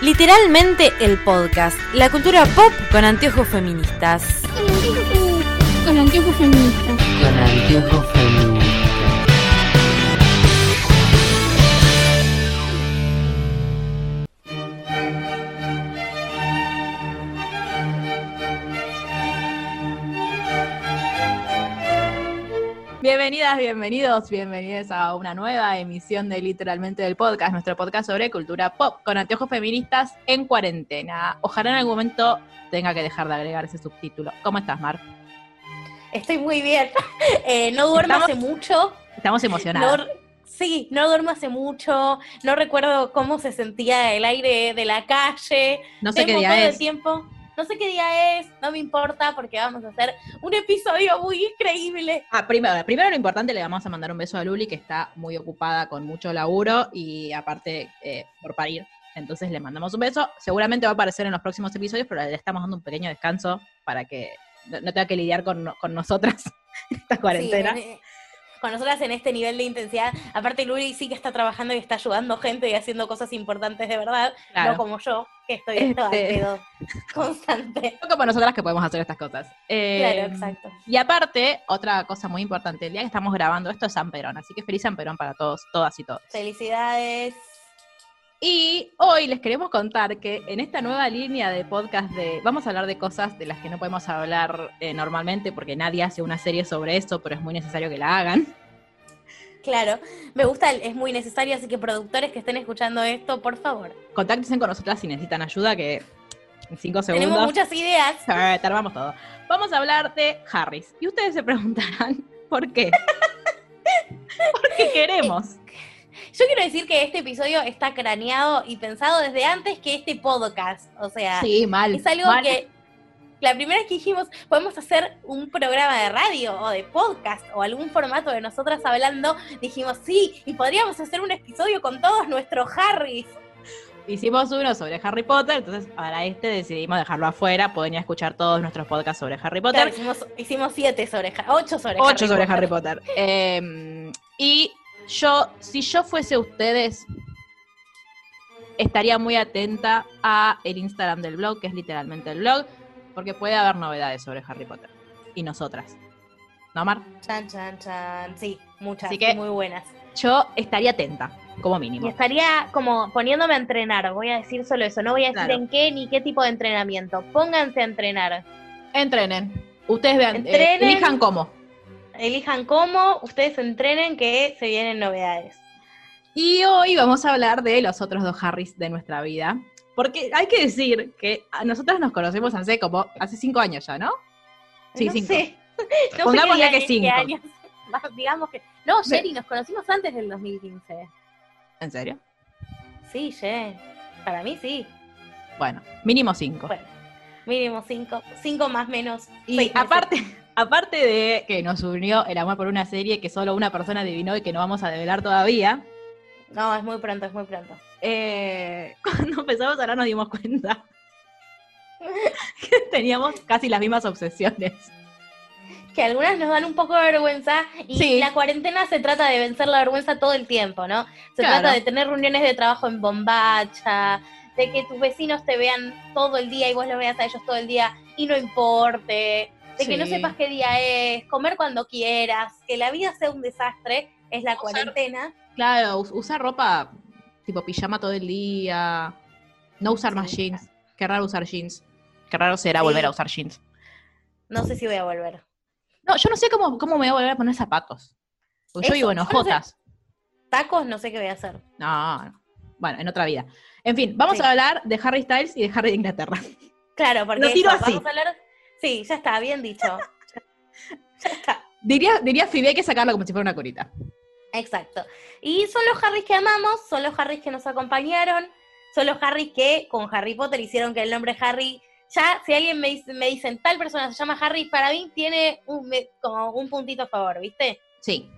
Literalmente el podcast, la cultura pop con anteojos feministas. Con anteojos feministas. Con anteojos feministas. Bienvenidas, bienvenidos, bienvenidas a una nueva emisión de Literalmente del Podcast, nuestro podcast sobre cultura pop con anteojos feministas en cuarentena. Ojalá en algún momento tenga que dejar de agregar ese subtítulo. ¿Cómo estás, Mar? Estoy muy bien. Eh, no duermo Estamos- hace mucho. Estamos No, emocionados. sí, no duermo hace mucho. No recuerdo cómo se sentía el aire de la calle. No sé qué Tengo día el es. tiempo. No sé qué día es, no me importa porque vamos a hacer un episodio muy increíble. Ah, primero, primero lo importante, le vamos a mandar un beso a Luli, que está muy ocupada con mucho laburo y aparte eh, por parir. Entonces le mandamos un beso. Seguramente va a aparecer en los próximos episodios, pero le estamos dando un pequeño descanso para que no, no tenga que lidiar con, con nosotras en esta cuarentena. Sí, eh, con nosotras en este nivel de intensidad. Aparte, Luli sí que está trabajando y está ayudando gente y haciendo cosas importantes de verdad. Claro. No como yo, que estoy esto al Este- pedo constante. No como nosotras que podemos hacer estas cosas. Eh, Claro, exacto. Y aparte, otra cosa muy importante, el día que estamos grabando esto es San Perón, así que feliz San Perón para todos, todas y todos. Felicidades. Y hoy les queremos contar que en esta nueva línea de podcast de vamos a hablar de cosas de las que no podemos hablar eh, normalmente porque nadie hace una serie sobre eso, pero es muy necesario que la hagan. Claro, me gusta, es muy necesario, así que productores que estén escuchando esto, por favor. Contáctense con nosotras si necesitan ayuda, que en cinco Tenemos segundos muchas ideas. eh, te armamos todo. Vamos a hablar de Harris. Y ustedes se preguntarán, ¿por qué? Porque queremos. Yo quiero decir que este episodio está craneado y pensado desde antes que este podcast. O sea, Sí, mal. es algo mal. que la primera vez que dijimos, podemos hacer un programa de radio o de podcast o algún formato de nosotras hablando, dijimos, sí, y podríamos hacer un episodio con todos nuestros Harrys. Hicimos uno sobre Harry Potter, entonces para este decidimos dejarlo afuera. Pueden ir a escuchar todos nuestros podcasts sobre Harry Potter. Claro, hicimos, hicimos siete sobre, ocho sobre Ocho Harry sobre Potter. Harry Potter. Eh, y yo, si yo fuese ustedes, estaría muy atenta a el Instagram del blog, que es literalmente el blog, porque puede haber novedades sobre Harry Potter. Y nosotras. ¿No, Mar? Chan, chan, chan. Sí, muchas, Así que- muy buenas. Yo estaría atenta, como Y mínimo. estaría como poniéndome a entrenar, voy a decir solo eso, no voy a decir Claro. en qué ni qué tipo de entrenamiento. Pónganse a entrenar. Entrenen. Ustedes vean, eh, Entrenen. elijan cómo. Elijan cómo, ustedes entrenen que se vienen novedades. Y hoy vamos a hablar de los otros dos Harrys de nuestra vida. Porque hay que decir que nosotras nos conocemos hace como, hace cinco años ya, ¿no? Sí, no cinco. sé. No Pongámosle sé que cinco. años. Digamos que. No, Sherry, nos conocimos antes del 2015. ¿En serio? Sí, Sherry. Para mí sí. Bueno, mínimo cinco. Bueno, mínimo cinco. Cinco más menos. y aparte, aparte de que nos unió el amor por una serie que solo una persona adivinó y que no vamos a develar todavía, No, es muy pronto, es muy pronto. eh, cuando empezamos ahora nos dimos cuenta que teníamos casi las mismas obsesiones. que algunas nos dan un poco de vergüenza y Sí. la cuarentena se trata de vencer la vergüenza todo el tiempo, ¿no? Se Claro. trata de tener reuniones de trabajo en bombacha, de que tus vecinos te vean todo el día y vos los veas a ellos todo el día y no importe, de que no sepas qué día es, comer cuando quieras, que la vida sea un desastre, es la Usar- cuarentena. Claro, us- usar ropa tipo pijama todo el día, no usar más jeans. Qué raro usar jeans. Qué raro será Sí. volver a usar jeans. No sé si voy a volver. No, yo no sé cómo, cómo me voy a volver a poner zapatos. Porque yo vivo en yo no sé. hojotas. Tacos, no sé qué voy a hacer. No, no. Bueno, en otra vida. En fin, vamos Sí. a hablar de Harry Styles y de Harry de Inglaterra. Claro, porque eso, vamos a hablar. Sí, ya está, bien dicho. ya está. Diría, diría hay que sacarlo como si fuera una curita. Exacto. Y son los Harrys que amamos, son los Harrys que nos acompañaron, son los Harrys que con Harry Potter hicieron que el nombre Harry, ya si alguien me, dice, me dicen tal persona se llama Harry, para mí tiene un, me- como un puntito a favor, ¿viste? Sí.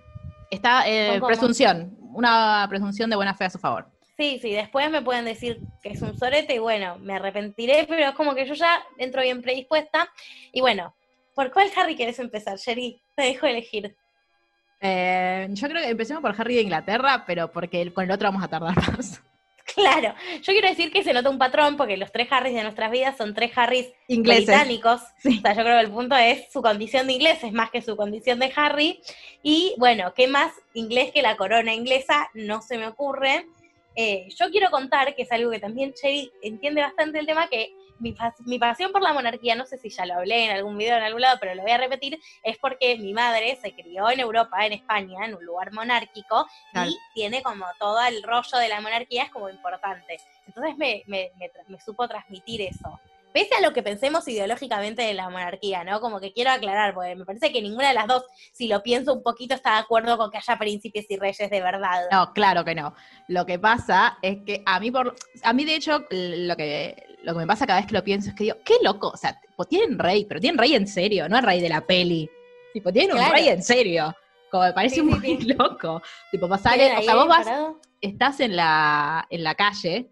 Está eh, presunción. Una presunción de buena fe a su favor. Sí, sí, después me pueden decir que es un sorete y bueno, me arrepentiré, pero es como que yo ya entro bien predispuesta. Y bueno, ¿por cuál Harry querés empezar, Sherry? Te dejo elegir. Eh, yo creo que empecemos por Harry de Inglaterra, pero porque con el otro vamos a tardar más. Claro, yo quiero decir que se nota un patrón porque los tres Harrys de nuestras vidas son tres Harrys Ingleses. británicos. Sí. O sea, yo creo que el punto es su condición de inglés, es más que su condición de Harry. Y bueno, ¿qué más inglés que la corona inglesa? No se me ocurre. Eh, yo quiero contar, que es algo que también Cherry entiende bastante el tema, que mi, pas- mi pasión por la monarquía, no sé si ya lo hablé en algún video en algún lado, pero lo voy a repetir, es porque mi madre se crió en Europa, en España, en un lugar monárquico, y tiene como todo el rollo de la monarquía, es como importante. Entonces me, me, me me supo transmitir eso. Pese a lo que pensemos ideológicamente de la monarquía, ¿no? Como que quiero aclarar, porque me parece que ninguna de las dos, si lo pienso un poquito, está de acuerdo con que haya príncipes y reyes de verdad. No, claro que no. Lo que pasa es que a mí, por, a mí de hecho, lo que, lo que me pasa cada vez que lo pienso es que digo, qué loco, o sea, tipo, tienen rey, pero tienen rey en serio, no es rey de la peli. Tipo, tienen un rey en serio. Como me parece Sí, muy sí. loco. Tipo, pasar, ¿Tienen o sea, vos vas, parado? estás en la, en la calle,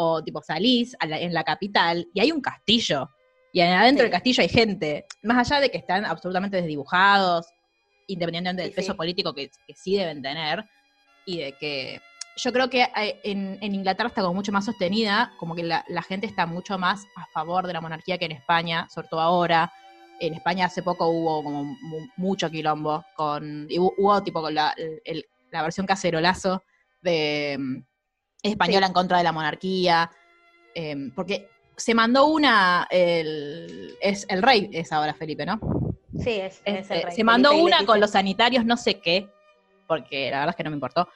o tipo salís a la- en la capital, y hay un castillo. Y adentro Sí. del castillo hay gente. Más allá de que están absolutamente desdibujados, independientemente del Sí, peso sí. político que, que sí deben tener, y de que yo creo que eh, en, en Inglaterra está como mucho más sostenida, como que la, la gente está mucho más a favor de la monarquía que en España, sobre todo ahora. En España hace poco hubo como mu- mucho quilombo con, y hubo tipo con la, el- la versión cacerolazo de española en contra de la monarquía, em, porque se mandó una, el, es el rey es ahora Felipe, ¿no? Sí, es, es el Este, rey. se mandó Felipe una con los sanitarios, no sé qué, porque la verdad es que no me importó.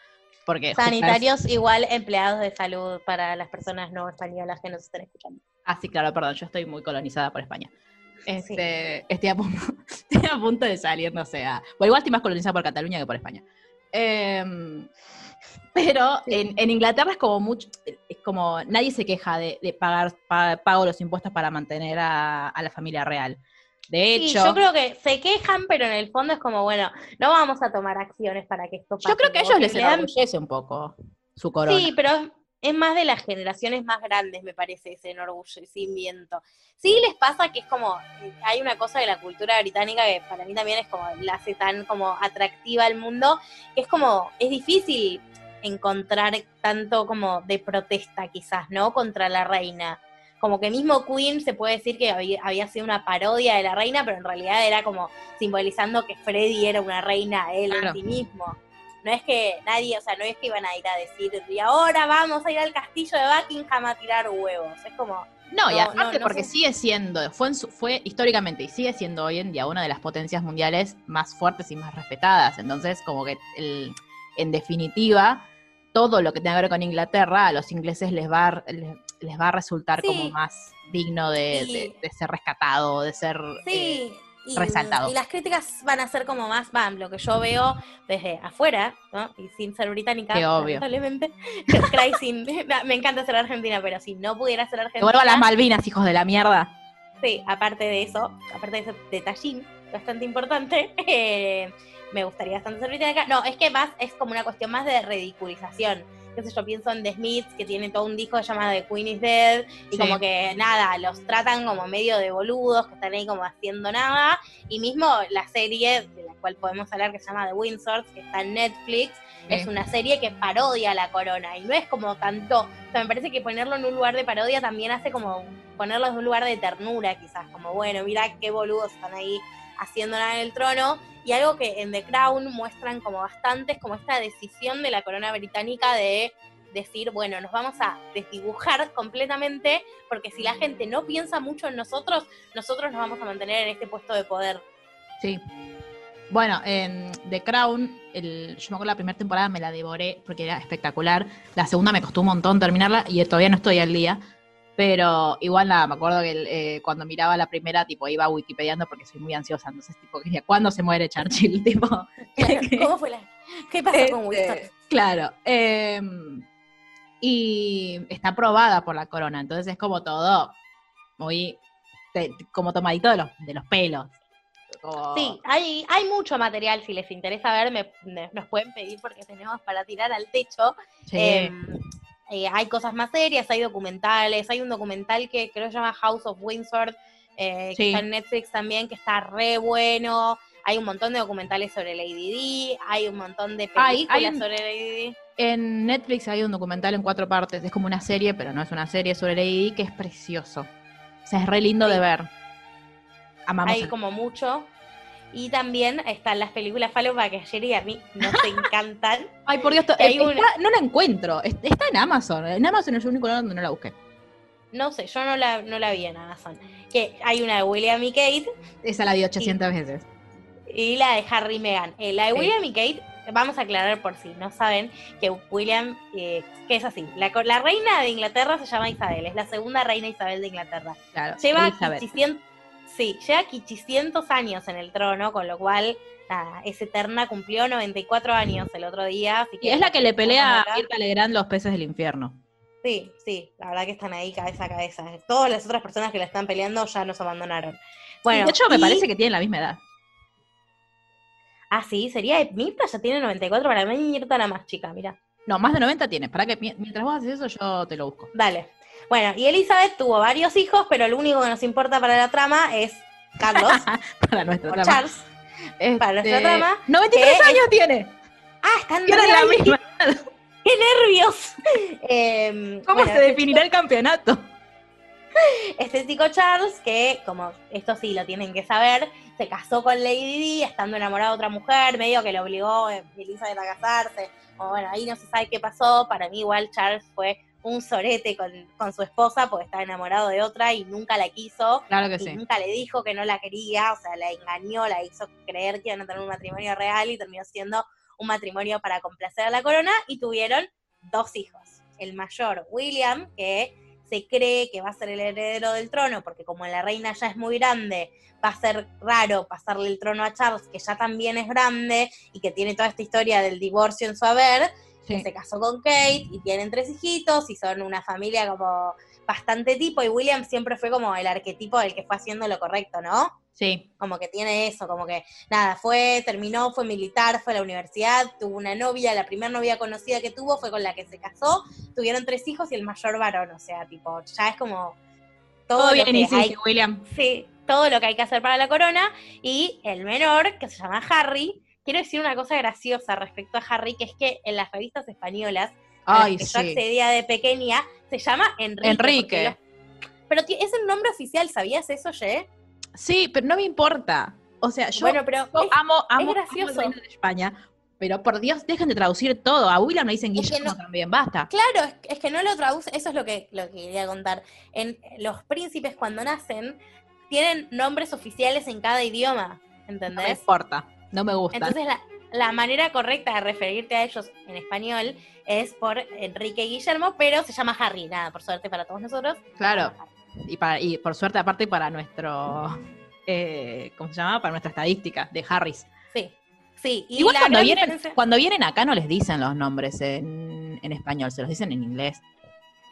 Porque Sanitarios igual empleados de salud para las personas no españolas que nos estén escuchando. Ah, sí, claro, perdón, yo estoy muy colonizada por España. Este, estoy, a punto, estoy a punto de salir, no sé. a- bueno, igual estoy más colonizada por Cataluña que por España. Em, pero Sí. en, en Inglaterra es como mucho, es como nadie se queja de, de pagar pa- pago los impuestos para mantener a, a la familia real. De Sí, hecho, yo creo que se quejan, pero en el fondo es como, bueno, no vamos a tomar acciones para que esto pase. yo creo que a ellos les enorgullece un poco su corona. Sí, pero es más de las generaciones más grandes, me parece, ese enorgullecimiento. Sí les pasa que es como, hay una cosa de la cultura británica que para mí también es como, la hace tan como atractiva al mundo, que es como, es difícil encontrar tanto como de protesta quizás, ¿no? Contra la reina. Como que mismo Queen se puede decir que había, había sido una parodia de la reina, pero en realidad era como simbolizando que Freddie era una reina él Claro. en sí mismo. No es que nadie, o sea, no es que iban a ir a decir, y ahora vamos a ir al castillo de Buckingham a tirar huevos. Es como, No, y aparte no, no porque sigue siendo, fue, en su- fue históricamente y sigue siendo hoy en día una de las potencias mundiales más fuertes y más respetadas. Entonces, como que el- en definitiva, todo lo que tenga que ver con Inglaterra, a los ingleses les va, a- les, les va a resultar Sí. como más digno de, Sí. de- de ser rescatado, de ser... eh, y, resaltado. y las críticas van a ser como más, van, lo que yo veo desde afuera, ¿no? Y sin ser británica, Qué obvio. sin- me encanta ser argentina, pero si no pudiera ser argentina. vuelvan las Malvinas, hijos de la mierda. Sí, aparte de eso, aparte de ese detallín bastante importante, eh, me gustaría bastante ser británica. No, es que más es como una cuestión más de ridiculización. Qué sé yo, pienso en The Smiths, que tiene todo un disco llamado The Queen is Dead, y Sí. como que nada, los tratan como medio de boludos, que están ahí como haciendo nada. Y mismo la serie de la cual podemos hablar, que se llama The Windsor, que está en Netflix, es una serie que parodia la corona y no es como tanto, o sea, me parece que ponerlo en un lugar de parodia también hace como ponerlo en un lugar de ternura quizás, como bueno, mira qué boludos están ahí haciendo nada en el trono y algo que en The Crown muestran como bastante es como esta decisión de la corona británica de decir, bueno, nos vamos a desdibujar completamente porque si la gente no piensa mucho en nosotros, nosotros nos vamos a mantener en este puesto de poder. Sí. Bueno, en The Crown, el, yo me acuerdo la primera temporada me la devoré porque era espectacular. La segunda me costó un montón terminarla y todavía no estoy al día. Pero igual nada, me acuerdo que eh, cuando miraba la primera, tipo, iba wikipediando porque soy muy ansiosa. Entonces, tipo, quería, ¿cuándo se muere Churchill? Tipo, ¿Cómo fue la? ¿Qué pasó con Winston? Este, Claro. eh, y está aprobada por la corona, entonces es como todo muy te- como tomadito de los, de los pelos. Como- Sí, hay, hay mucho material, si les interesa ver, me- me- nos pueden pedir porque tenemos para tirar al techo. Sí. Eh, eh, hay cosas más serias, hay documentales, hay un documental que creo que se llama House of Windsor, eh, que está en Netflix también, que está re bueno. Hay un montón de documentales sobre Lady Di, hay un montón de películas hay un- sobre Lady Di. En Netflix hay un documental en cuatro partes, es como una serie, pero no es una serie sobre Lady Di, que es precioso. O sea, es re lindo Sí. de ver. Amamos. Hay como mucho. Y también están las películas falopa que ayer y a mí nos encantan. Ay, por Dios, no la encuentro. Está en Amazon. En Amazon es el único lugar donde no la busqué. No sé, yo no la, no la vi en Amazon. Que hay una de William y Kate. Esa la vi 800 veces. Y la de Harry y Meghan. Eh, la de. William y Kate, vamos a aclarar por si no saben que William, eh, que es así, la, reina de Inglaterra se llama Isabel, es la segunda reina Isabel de Inglaterra. Claro, Lleva 800, sí, lleva quichicientos años en el trono, con lo cual nada, es eterna, cumplió 94 años el otro día. Así Y es la que le pelea a. Mirta Legrand los peces del infierno. Sí, sí, la verdad que están ahí cabeza a cabeza. Todas las otras personas que la están peleando ya nos abandonaron. Bueno, de hecho, me y- parece que tienen la misma edad. Ah, sí, sería Mirta ya tiene 94, para mí Mirta la más chica, mira. No, más de 90 tiene. Para que mi- mientras vos haces eso, yo te lo busco. Dale. Bueno, y Elizabeth tuvo varios hijos, pero lo único que nos importa para la trama es Carlos Para nuestra o trama. Charles. para nuestra Este, trama, 93 que años tiene. Ah, están Tienen la misma. ¡Qué nervios! Em, ¿Cómo bueno, se definirá el campeonato? Este chico Charles, que como esto sí lo tienen que saber, se casó con Lady Di estando enamorado de otra mujer, medio que le obligó eh, Elizabeth a casarse. O bueno, ahí no se sabe qué pasó. Para mí igual Charles fue un sorete con, con su esposa porque estaba enamorado de otra y nunca la quiso. Claro que y sí. nunca le dijo que no la quería, o sea, la engañó, la hizo creer que iban a tener un matrimonio real y terminó siendo un matrimonio para complacer a la corona y tuvieron dos hijos. El mayor, William, que se cree que va a ser el heredero del trono, porque como la reina ya es muy grande, va a ser raro pasarle el trono a Charles, que ya también es grande y que tiene toda esta historia del divorcio en su haber, que se casó con Kate y tienen tres hijitos y son una familia como bastante tipo y William siempre fue como el arquetipo del que fue haciendo lo correcto, ¿no? Sí. Como que tiene eso, como que nada, fue, terminó, fue militar, fue a la universidad, tuvo una novia, la primera novia conocida que tuvo fue con la que se casó, tuvieron tres hijos y el mayor varón, o sea, tipo, ya es como todo, Todo lo bien, que y sí, hay sí, William. Sí, todo lo que hay que hacer para la corona. Y el menor, que se llama Harry, quiero decir una cosa graciosa respecto a Harry, que es que en las revistas españolas, a las Ay, que yo accedía de pequeña, se llama Enrique. Enrique. los- Pero es el nombre oficial, ¿sabías eso, Ye? Sí, pero no me importa. O sea, yo, bueno, pero yo es- amo, amo, amo gracioso. el de España, pero por Dios, dejen de traducir todo. A William le dicen Es que Guillermo no- también, basta. Claro, es, es que no lo traduce, eso es lo que, lo que quería contar. En los príncipes cuando nacen tienen nombres oficiales en cada idioma, No me ¿entendés? importa, no me gusta. Entonces la, la manera correcta de referirte a ellos en español es por Enrique Guillermo, pero se llama Harry, nada, por suerte para todos nosotros. Claro. y, para, y por suerte, aparte, para nuestro. eh, ¿Cómo se llama? Para nuestra estadística de Harris. Sí, sí. Y Igual cuando vienen, diferencia- cuando vienen acá no les dicen los nombres en, en español, se los dicen en inglés.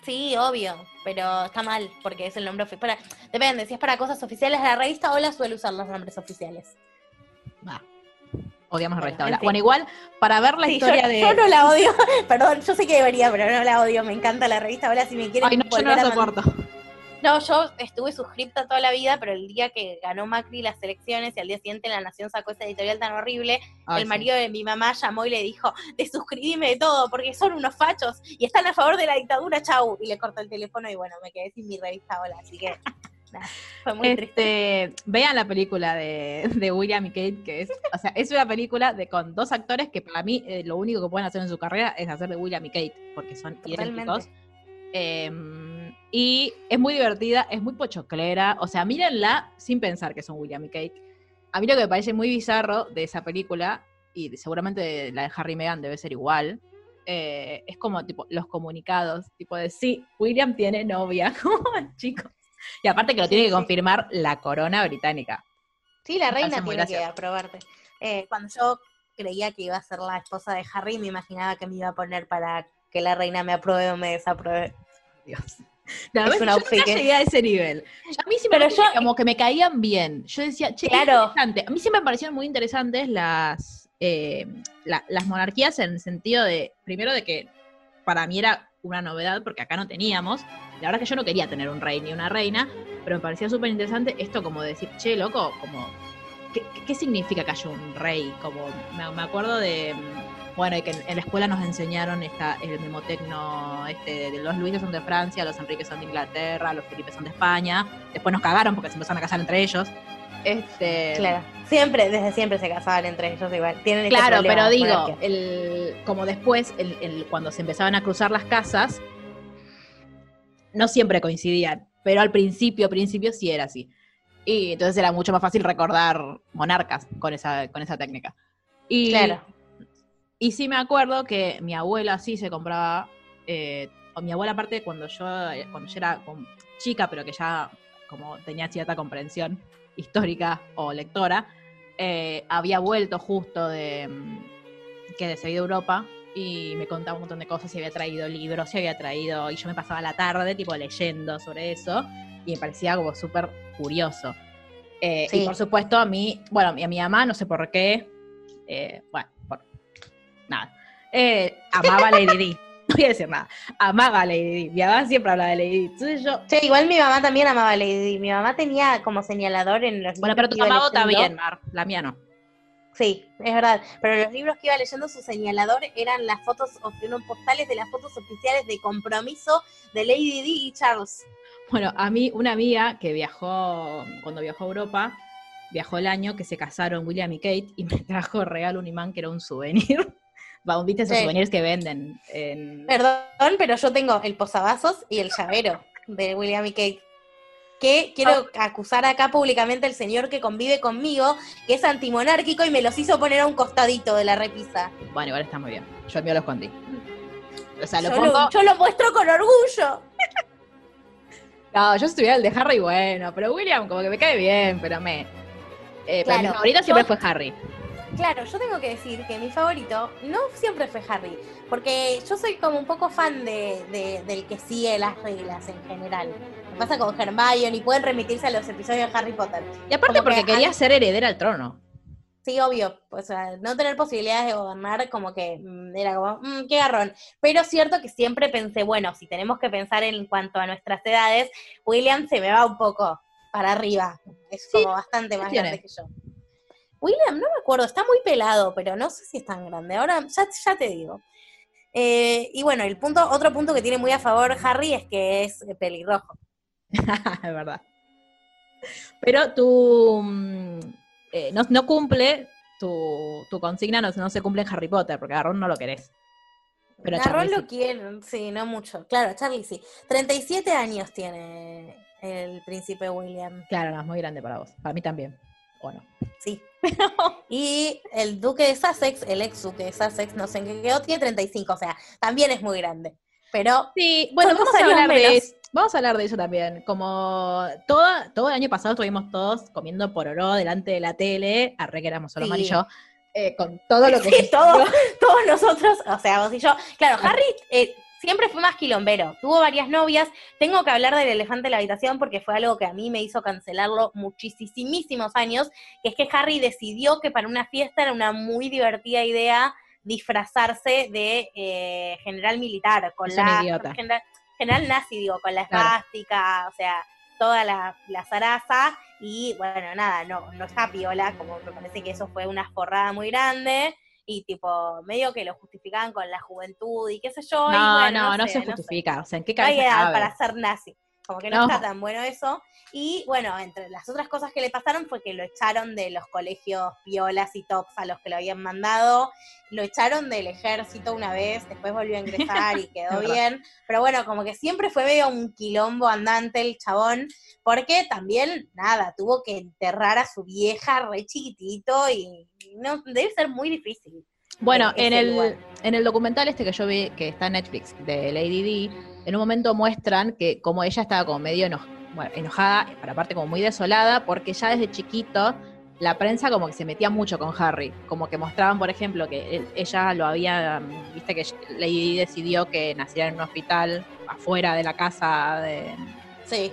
Sí, obvio, pero está mal, porque es el nombre oficial. Depende, si es para cosas oficiales de la revista, Hola suele usar los nombres oficiales. Va. Odiamos Hola. fin. Bueno, igual, para ver la Sí, historia yo, de. yo no la odio, perdón, yo sé que debería, pero no la odio, me encanta la revista Hola, si me quieren Ay, no, yo no la a soporto. No, yo estuve suscripta toda la vida, pero el día que ganó Macri las elecciones y al día siguiente La Nación sacó esa editorial tan horrible, Ay, el sí. marido de mi mamá llamó y le dijo, desuscribime de todo, porque son unos fachos y están a favor de la dictadura, chau. Y le cortó el teléfono y bueno, me quedé sin mi revista Hola, así que fue muy triste. Este, vean la película de, de William y Kate, que es, o sea, es una película de con dos actores que para mí eh, lo único que pueden hacer en su carrera es hacer de William y Kate, porque son idénticos. Eh, y es muy divertida, es muy pochoclera. O sea, mírenla sin pensar que son William y Kate. A mí lo que me parece muy bizarro de esa película, y seguramente de la de Harry y Meghan debe ser igual, eh, es como tipo los comunicados, tipo de sí, William tiene novia, como chicos. Y aparte que lo Sí, tiene que sí. confirmar la corona británica. Sí, la reina tiene que aprobarte. Eh, cuando yo creía que iba a ser la esposa de Harry, me imaginaba que me iba a poner para que la reina me apruebe o me desapruebe. Dios. No, Es ves, un yo nunca llegué a ese nivel. A mí siempre Pero me como que me caían bien. Yo decía, che, Claro. interesante. A mí siempre me parecieron muy interesantes las, eh, la- las monarquías en el sentido de, primero de que para mí era una novedad porque acá no teníamos. La verdad que yo no quería tener un rey ni una reina, pero me parecía súper interesante esto como de decir, che, loco, como, ¿qué, qué- significa que haya un rey? Como, me, me acuerdo de, mm, Bueno, que en, en la escuela nos enseñaron esta, el memotecno, este, de los Luises son de Francia, los Enriques son de Inglaterra, los Felipe son de España. Después nos cagaron porque se empezaron a casar entre ellos. Este, Claro. Siempre, desde siempre se casaban entre ellos igual. Tienen este Claro, problema, pero digo, el, como después, el, el- cuando se empezaban a cruzar las casas, no siempre coincidían, pero al principio, principio sí era así. Y entonces era mucho más fácil recordar monarcas con esa, con esa técnica. Y, Claro. y sí me acuerdo que mi abuela sí se compraba, eh, o mi abuela aparte cuando yo, cuando yo era chica, pero que ya como tenía cierta comprensión histórica o lectora, eh, había vuelto justo de mm, que de seguir Europa y me contaba un montón de cosas y había traído libros y había traído y yo me pasaba la tarde tipo leyendo sobre eso y me parecía como súper curioso. Eh, y por supuesto a mí bueno a mi mamá no sé por qué eh, bueno por nada. Amaba a Lady Di voy a decir nada amaba a Lady Di mi mamá siempre hablaba de Lady Di entonces yo Sí, igual mi mamá también amaba a Lady Di. Mi mamá tenía como señalador en los bueno pero tu mamá vota bien Mar la mía no Sí, es verdad. Pero los libros que iba leyendo, su señalador eran las fotos, o- unos postales de las fotos oficiales de compromiso de Lady Di y Charles. Bueno, a mí una amiga que viajó, cuando viajó a Europa, viajó el año que se casaron William y Kate y me trajo regalo un imán que era un souvenir. Va, ¿viste esos Sí. souvenirs que venden? En... Perdón, pero yo tengo el posavasos y el llavero de William y Kate. Que quiero acusar acá públicamente al señor que convive conmigo, que es antimonárquico y me los hizo poner a un costadito de la repisa. Bueno, igual está muy bien. Yo el mío lo escondí. O sea, lo yo, pongo... lo, yo lo muestro con orgullo. No, yo si tuviera el de Harry, bueno, pero William como que me cae bien, pero me... Eh, pero mi Claro, favorito siempre fue Harry. Claro, yo tengo que decir que mi favorito no siempre fue Harry, porque yo soy como un poco fan de, de- del que sigue las reglas en general. Me pasa con Hermione y pueden remitirse a los episodios de Harry Potter. Y aparte Como que porque quería ser heredera al trono. Sí, obvio, o sea, no tener posibilidades de gobernar como que mm, era como, mm, qué garrón. Pero cierto que siempre pensé, bueno, si tenemos que pensar en cuanto a nuestras edades, William se me va un poco para arriba. Es Sí, como bastante más tiene? grande que yo. William, no me acuerdo, está muy pelado, pero no sé si es tan grande. Ahora ya, ya te digo. Eh, y bueno, el punto, otro punto que tiene muy a favor Harry es que es pelirrojo. es verdad. Pero tú mm, eh, no, no cumple tu, tu consigna, no, no se cumple en Harry Potter, porque a Ron no lo querés. Pero a A Ron lo quieren, sí, no mucho. Claro, Charlie sí. 37 años tiene el príncipe William. Claro, no, es muy grande para vos. Para mí también. ¿O no? Sí. Y el duque de Sussex, el ex duque de Sussex, no sé en qué quedó, tiene 35, o sea, también es muy grande. Pero Sí, bueno, vamos a hablar de eso. Vamos a hablar de eso también. Como todo, todo el año pasado estuvimos todos comiendo pororó delante de la tele, arre que éramos solo Sí. Mar y yo, eh, con todo lo que Sí, todo. todos nosotros, o sea, vos y yo. Claro, Harry eh, siempre fue más quilombero, tuvo varias novias. Tengo que hablar del elefante en la habitación porque fue algo que a mí me hizo cancelarlo muchísimos años, que es que Harry decidió que para una fiesta era una muy divertida idea disfrazarse de eh, general militar, con Es la general, general nazi, digo, con la Claro. esvástica, o sea, toda la, la zaraza, y bueno, nada, no, no está piola, como me parece que eso fue una forrada muy grande, y tipo, medio que lo justificaban con la juventud y qué sé yo, y No, bueno, no, no, sé, se sé. justifica. O sea, ¿en qué No hay cabeza edad cabe? para ser nazi. Como que no, No. está tan bueno eso. Y bueno, entre las otras cosas que le pasaron fue que lo echaron de los colegios violas y tops a los que lo habían mandado. Lo echaron del ejército una vez, después volvió a ingresar y quedó bien. Pero bueno, como que siempre fue medio un quilombo andante el chabón, porque también, nada, tuvo que enterrar a su vieja re chiquitito y no debe ser muy difícil. Bueno, en el, lugar. en el documental este que yo vi, que está en Netflix, de Lady Di, en un momento muestran que como ella estaba como medio bueno, enojada, pero aparte como muy desolada, porque ya desde chiquito la prensa como que se metía mucho con Harry. Como que mostraban, por ejemplo, que él- ella lo había, viste que Lady Di decidió que naciera en un hospital afuera de la casa de, Sí,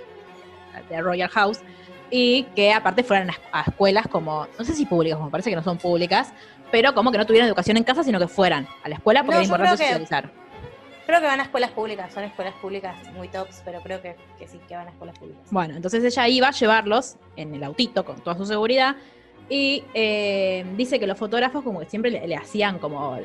de Royal House y que aparte fueran a, escuelas como, no sé si públicas, como parece que no son públicas, pero como que no tuvieran educación en casa, sino que fueran a la escuela porque No, era importante que- socializar. Creo que van a escuelas públicas, son escuelas públicas muy tops, pero creo que, que sí, que van a escuelas públicas. Bueno, entonces ella iba a llevarlos en el autito con toda su seguridad y eh, dice que los fotógrafos como que siempre le, le hacían como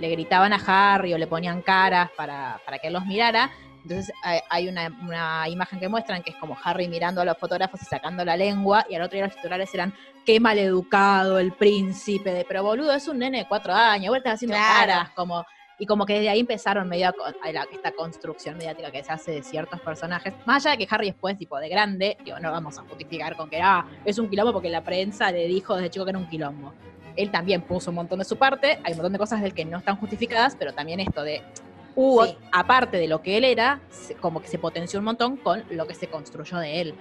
le gritaban a Harry o le ponían caras para, para que él los mirara. Entonces hay, hay una, una imagen que muestran que es como Harry mirando a los fotógrafos y sacando la lengua, y al otro día los titulares eran qué maleducado el príncipe, de, pero boludo, es un nene de cuatro años, vos estás haciendo Claro. caras, como, y como que desde ahí empezaron medio a, la- esta construcción mediática que se hace de ciertos personajes, más allá de que Harry después, tipo de grande, digo, no vamos a justificar con que, ah, es un quilombo porque la prensa le dijo desde chico que era un quilombo. Él también puso un montón de su parte, hay un montón de cosas del que no están justificadas, pero también esto de hubo, Sí. aparte de lo que él era, como que se potenció un montón con lo que se construyó de él.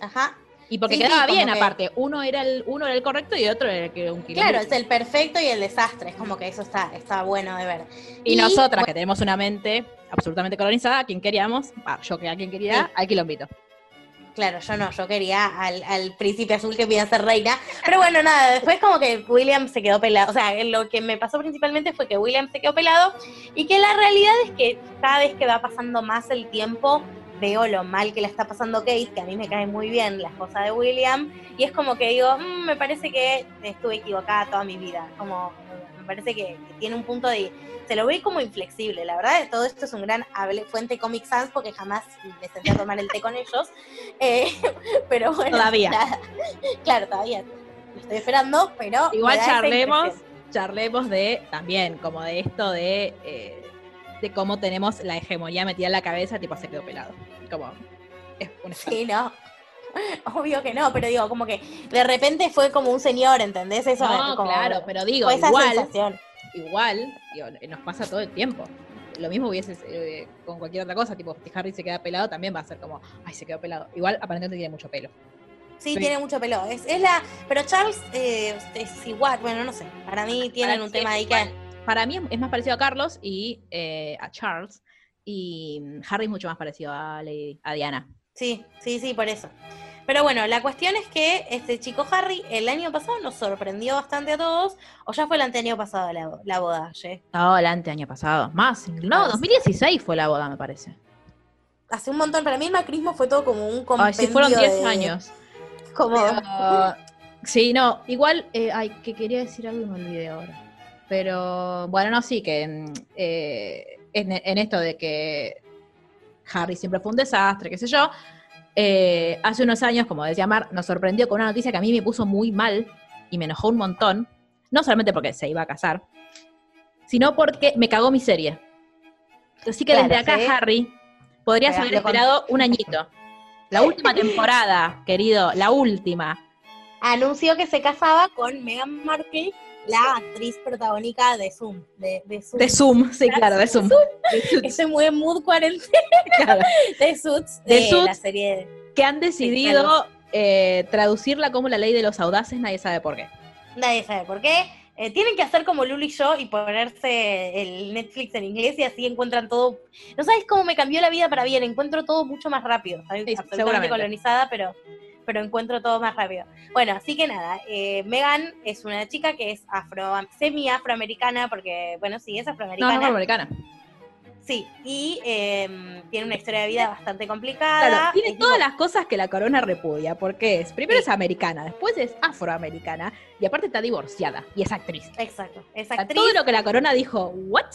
Ajá. Y porque Sí, sí, quedaba como bien, que- aparte, uno era el uno era el correcto y otro era el que un quilombo. Claro, es el perfecto y el desastre. Es como que eso está, está bueno de ver. Y, y- nosotras, que tenemos una mente absolutamente colonizada, a quien queríamos, ah, yo que a quien quería, Sí. al quilombito. Claro, yo no, yo quería al, al príncipe azul que podía ser reina. Pero bueno, nada, después como que William se quedó pelado. O sea, lo que me pasó principalmente fue que William se quedó pelado y que la realidad es que cada vez que va pasando más el tiempo, veo lo mal que la está pasando Kate, que a mí me cae muy bien la esposa de William, y es como que digo, "Mm, me parece que estuve equivocada toda mi vida. Como, me parece que, que tiene un punto de... Se lo ve como inflexible, la verdad, todo esto es un gran hable- fuente Comic Sans porque jamás me senté a tomar el té con ellos. Eh, pero bueno, Todavía. nada. Claro, todavía. Lo estoy esperando, pero. Igual charlemos, charlemos de también, como de esto de, eh, de cómo tenemos la hegemonía metida en la cabeza, tipo se quedó pelado. Como es un Sí, no. Obvio que no, pero digo, como que de repente fue como un señor, ¿entendés? Eso No, como- claro, pero digo, esa igual, sensación. igual, digo, nos pasa todo el tiempo. Lo mismo hubiese eh, con cualquier otra cosa, tipo, si Harry se queda pelado, también va a ser como, ay, se quedó pelado. Igual, aparentemente tiene mucho pelo. Sí, Sí. tiene mucho pelo. Es, es la. Pero Charles eh, es igual, bueno, no sé. Para mí tienen Para- un tema ahí que. Para mí es- más parecido a Carlos y eh, a Charles, y mm, Harry es mucho más parecido a, Lady- a Diana. Sí, sí, sí, por eso. Pero bueno, la cuestión es que este chico Harry el año pasado nos sorprendió bastante a todos, o ya fue el año pasado la, la boda, Ye? No, el ante año pasado. Más. No, Ah, sí. 2016 fue la boda, me parece. Hace un montón, para mí el macrismo fue todo como un Ay, compendio sí, fueron 10 de- años. Como, Pero- sí, no, igual, eh, ay, que quería decir algo y me olvidé ahora. Pero, bueno, no, sí, que mm, eh, en, en esto de que Harry siempre fue un desastre, qué sé yo, eh, hace unos años, como decía Mar, nos sorprendió con una noticia que a mí me puso muy mal y me enojó un montón, no solamente porque se iba a casar, sino porque me cagó mi serie. Así que Claro, desde acá, sí. Harry, podrías Pero haber con- esperado un añito. La última temporada, querido, la última. anunció que se casaba con Meghan Markle, la actriz protagónica de Zoom. De, de Zoom. De Zoom, sí, claro, de Zoom. De Suits, Ese muy mood 40 claro. de Suits, De de Suits. la serie de Que han decidido eh, traducirla como la ley de los audaces, nadie sabe por qué. Nadie sabe por qué. Eh, tienen que hacer como Lulu y yo y ponerse el Netflix en inglés y así encuentran todo. No sabes cómo me cambió la vida para bien. Encuentro todo mucho más rápido. Estoy Sí, absolutamente colonizada, pero, pero encuentro todo más rápido. Bueno, así que nada. eh, Megan es una chica que es afro, semi-afroamericana, porque, bueno, sí, es afroamericana. no, americana. Sí, y eh, tiene una historia de vida bastante complicada. Claro, tiene Es todas tipo- las cosas que la corona repudia, porque es, primero Sí. es americana, después es afroamericana, y aparte está divorciada, y es actriz. Exacto, es O sea, actriz. todo lo que la corona dijo, ¿what?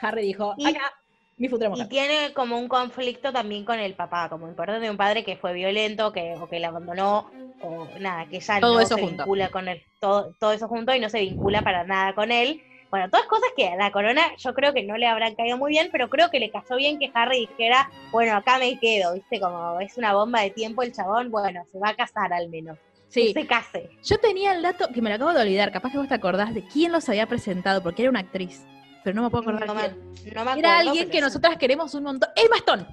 Harry dijo, Y- acá, mi futura Y tiene como un conflicto también con el papá, como importante de un padre que fue violento, que, o que la abandonó, o nada, que ya Todo no eso se junto. vincula con él, todo, todo eso junto y no se vincula para nada con él. Bueno, todas cosas que a la corona yo creo que no le habrán caído muy bien, pero creo que le cayó bien que Harry dijera, bueno, acá me quedo, viste, como es una bomba de tiempo el chabón, bueno, se va a casar al menos, Sí, que se case. yo tenía el dato que me lo acabo de olvidar, capaz que vos te acordás de quién los había presentado, porque era una actriz, pero no me puedo acordar No me, quién. no me Era alguien que sí. nosotras queremos un montón. ¡Emma Stone!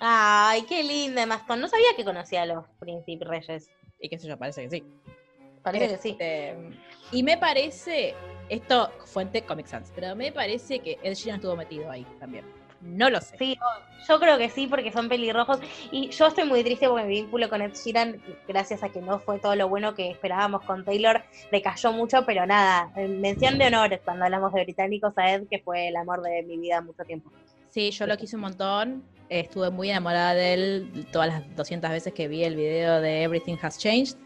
Ay, qué linda Maston. No sabía que conocía a los príncipes reyes. Y qué sé yo, parece que sí. Parece que sí. Este, Y me parece, esto fuente Comic Sans, pero me parece que Ed Sheeran estuvo metido ahí también. No lo sé. Sí, yo creo que sí, porque son pelirrojos. Y yo estoy muy triste porque mi vínculo con Ed Sheeran, gracias a que no fue todo lo bueno que esperábamos con Taylor, decayó mucho, pero nada, eh, mención de honor cuando hablamos de británicos a Ed, que fue el amor de mi vida mucho tiempo. Sí, yo lo quise un montón. Estuve muy enamorada de él todas las 200 veces que vi el video de Everything Has Changed.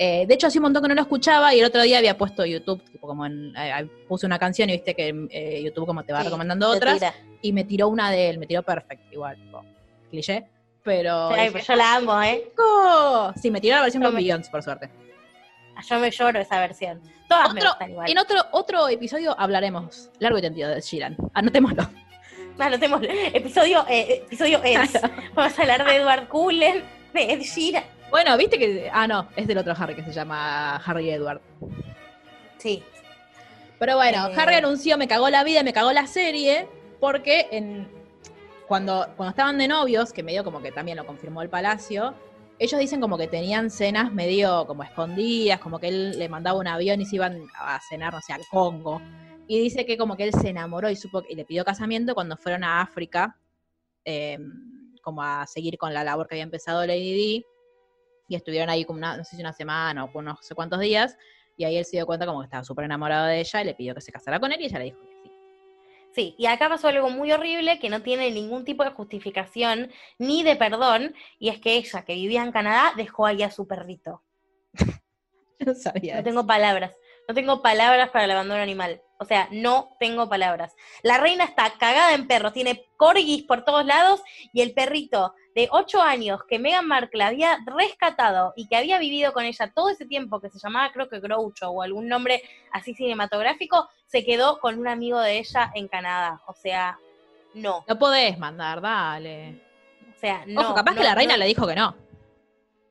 Eh, de hecho, hace un montón que no lo escuchaba y el otro día había puesto YouTube, tipo como en, eh, puse una canción y viste que eh, YouTube como te va Sí, recomendando otras tira. y me tiró una de él, me tiró perfecto, igual, tipo, cliché, pero... Ay, dije, pero yo la amo, ¿eh? "Oh". Sí, me tiró la versión con me- Beyoncé, por suerte. Yo me lloro esa versión. Todas me gustan igual. En otro, otro episodio hablaremos largo y tendido de Sheeran. Anotémoslo. Anotemos, episodio, episodio. Vamos a hablar de Edward Cullen, de Ed Sheeran. Bueno, viste que. Ah, no, es del otro Harry que se llama Harry Edward. Sí, Pero bueno, Eh. Harry anunció, me cagó la vida, me cagó la serie, porque en, cuando, cuando estaban de novios, que medio como que también lo confirmó el Palacio, ellos dicen como que tenían cenas medio como escondidas, como que él le mandaba un avión y se iban a cenar, no sé, al Congo. Y dice que como que él se enamoró y supo y le pidió casamiento cuando fueron a África, eh, como a seguir con la labor que había empezado Lady Di. Y estuvieron ahí como una, no sé si una semana o no sé cuántos días. Y ahí él se dio cuenta como que estaba súper enamorado de ella y le pidió que se casara con él y ella le dijo que sí. sí. Y acá pasó algo muy horrible que no tiene ningún tipo de justificación ni de perdón. Y es que ella, que vivía en Canadá, dejó ahí a su perrito. No sabía. No eso. tengo palabras. No tengo palabras para el abandono animal. O sea, no tengo palabras. La reina está cagada en perros, tiene corgis por todos lados y el perrito de 8 años que Meghan Markle había rescatado y que había vivido con ella todo ese tiempo, que se llamaba creo que Groucho o algún nombre así cinematográfico, se quedó con un amigo de ella en Canadá. O sea, no. No podés mandar, dale. O sea, no. Ojo, capaz no, que la reina no. le dijo que no.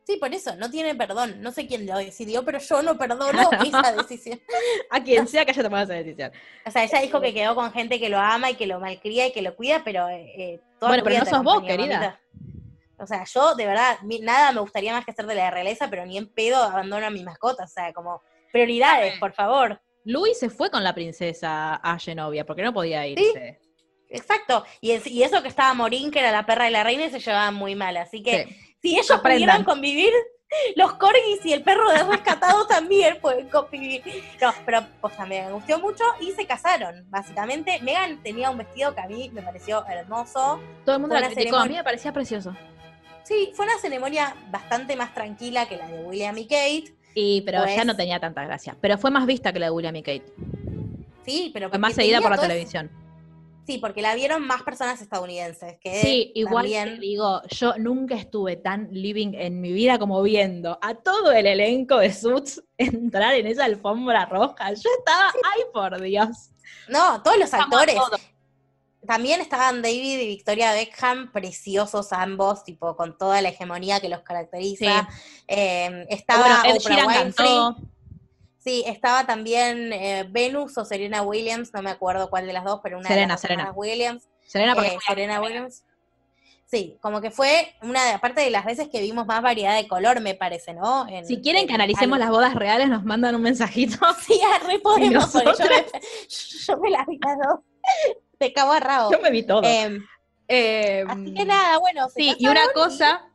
Sí, por eso, no tiene perdón. No sé quién lo decidió, pero yo no perdono Claro. esa decisión. A quien sea que haya tomado esa decisión. O sea, ella dijo que quedó con gente que lo ama y que lo malcría y que lo cuida, pero eh, eh, toda Bueno, pero no sos vos, querida. mamita. O sea, yo de verdad, nada me gustaría más que ser de la realeza, pero ni en pedo abandono a mi mascota. O sea, como prioridades, por favor. Luis se fue con la princesa a Genovia porque no podía irse. Exacto. Y, es- y eso que estaba Morín, que era la perra de la reina, y se llevaban muy mal. Así que Sí. Si ellos Aprendan. pudieran convivir, los corgis y el perro de rescatado también pueden convivir. No, pero pues me gustó mucho y se casaron, básicamente. Megan tenía un vestido que a mí me pareció hermoso. Todo el mundo la Buena criticó. A mí me parecía precioso. Sí, fue una ceremonia bastante más tranquila que la de William y Kate. Y, pero Pues- ya no tenía tanta gracia. Pero fue más vista que la de William y Kate. Sí, pero Fue más seguida por la televisión. Sí, porque la vieron más personas estadounidenses. Que Sí, igual también- te digo, yo nunca estuve tan living en mi vida como viendo a todo el elenco de Suits entrar en esa alfombra roja. Yo estaba, ay por Dios. No, todos los Estamos actores. todos. También estaban David y Victoria Beckham, preciosos ambos, tipo con toda la hegemonía que los caracteriza. Eh, estaba Bueno, Oprah Winfrey. cantó. Sí, estaba también eh, Venus o Serena Williams, no me acuerdo cuál de las dos, pero una Serena, de las Serena. Williams. Serena, porque eh, Serena Williams. Sí, como que fue una de, aparte de las veces que vimos más variedad de color, me parece, ¿no? En- si quieren en- que analicemos al- las bodas reales, nos mandan un mensajito. Sí, arre podemos, yo me, yo me las vi las dos de cabo a rabo. Yo me vi todo. Em, Eh, así que nada, bueno, Sí, y una cosa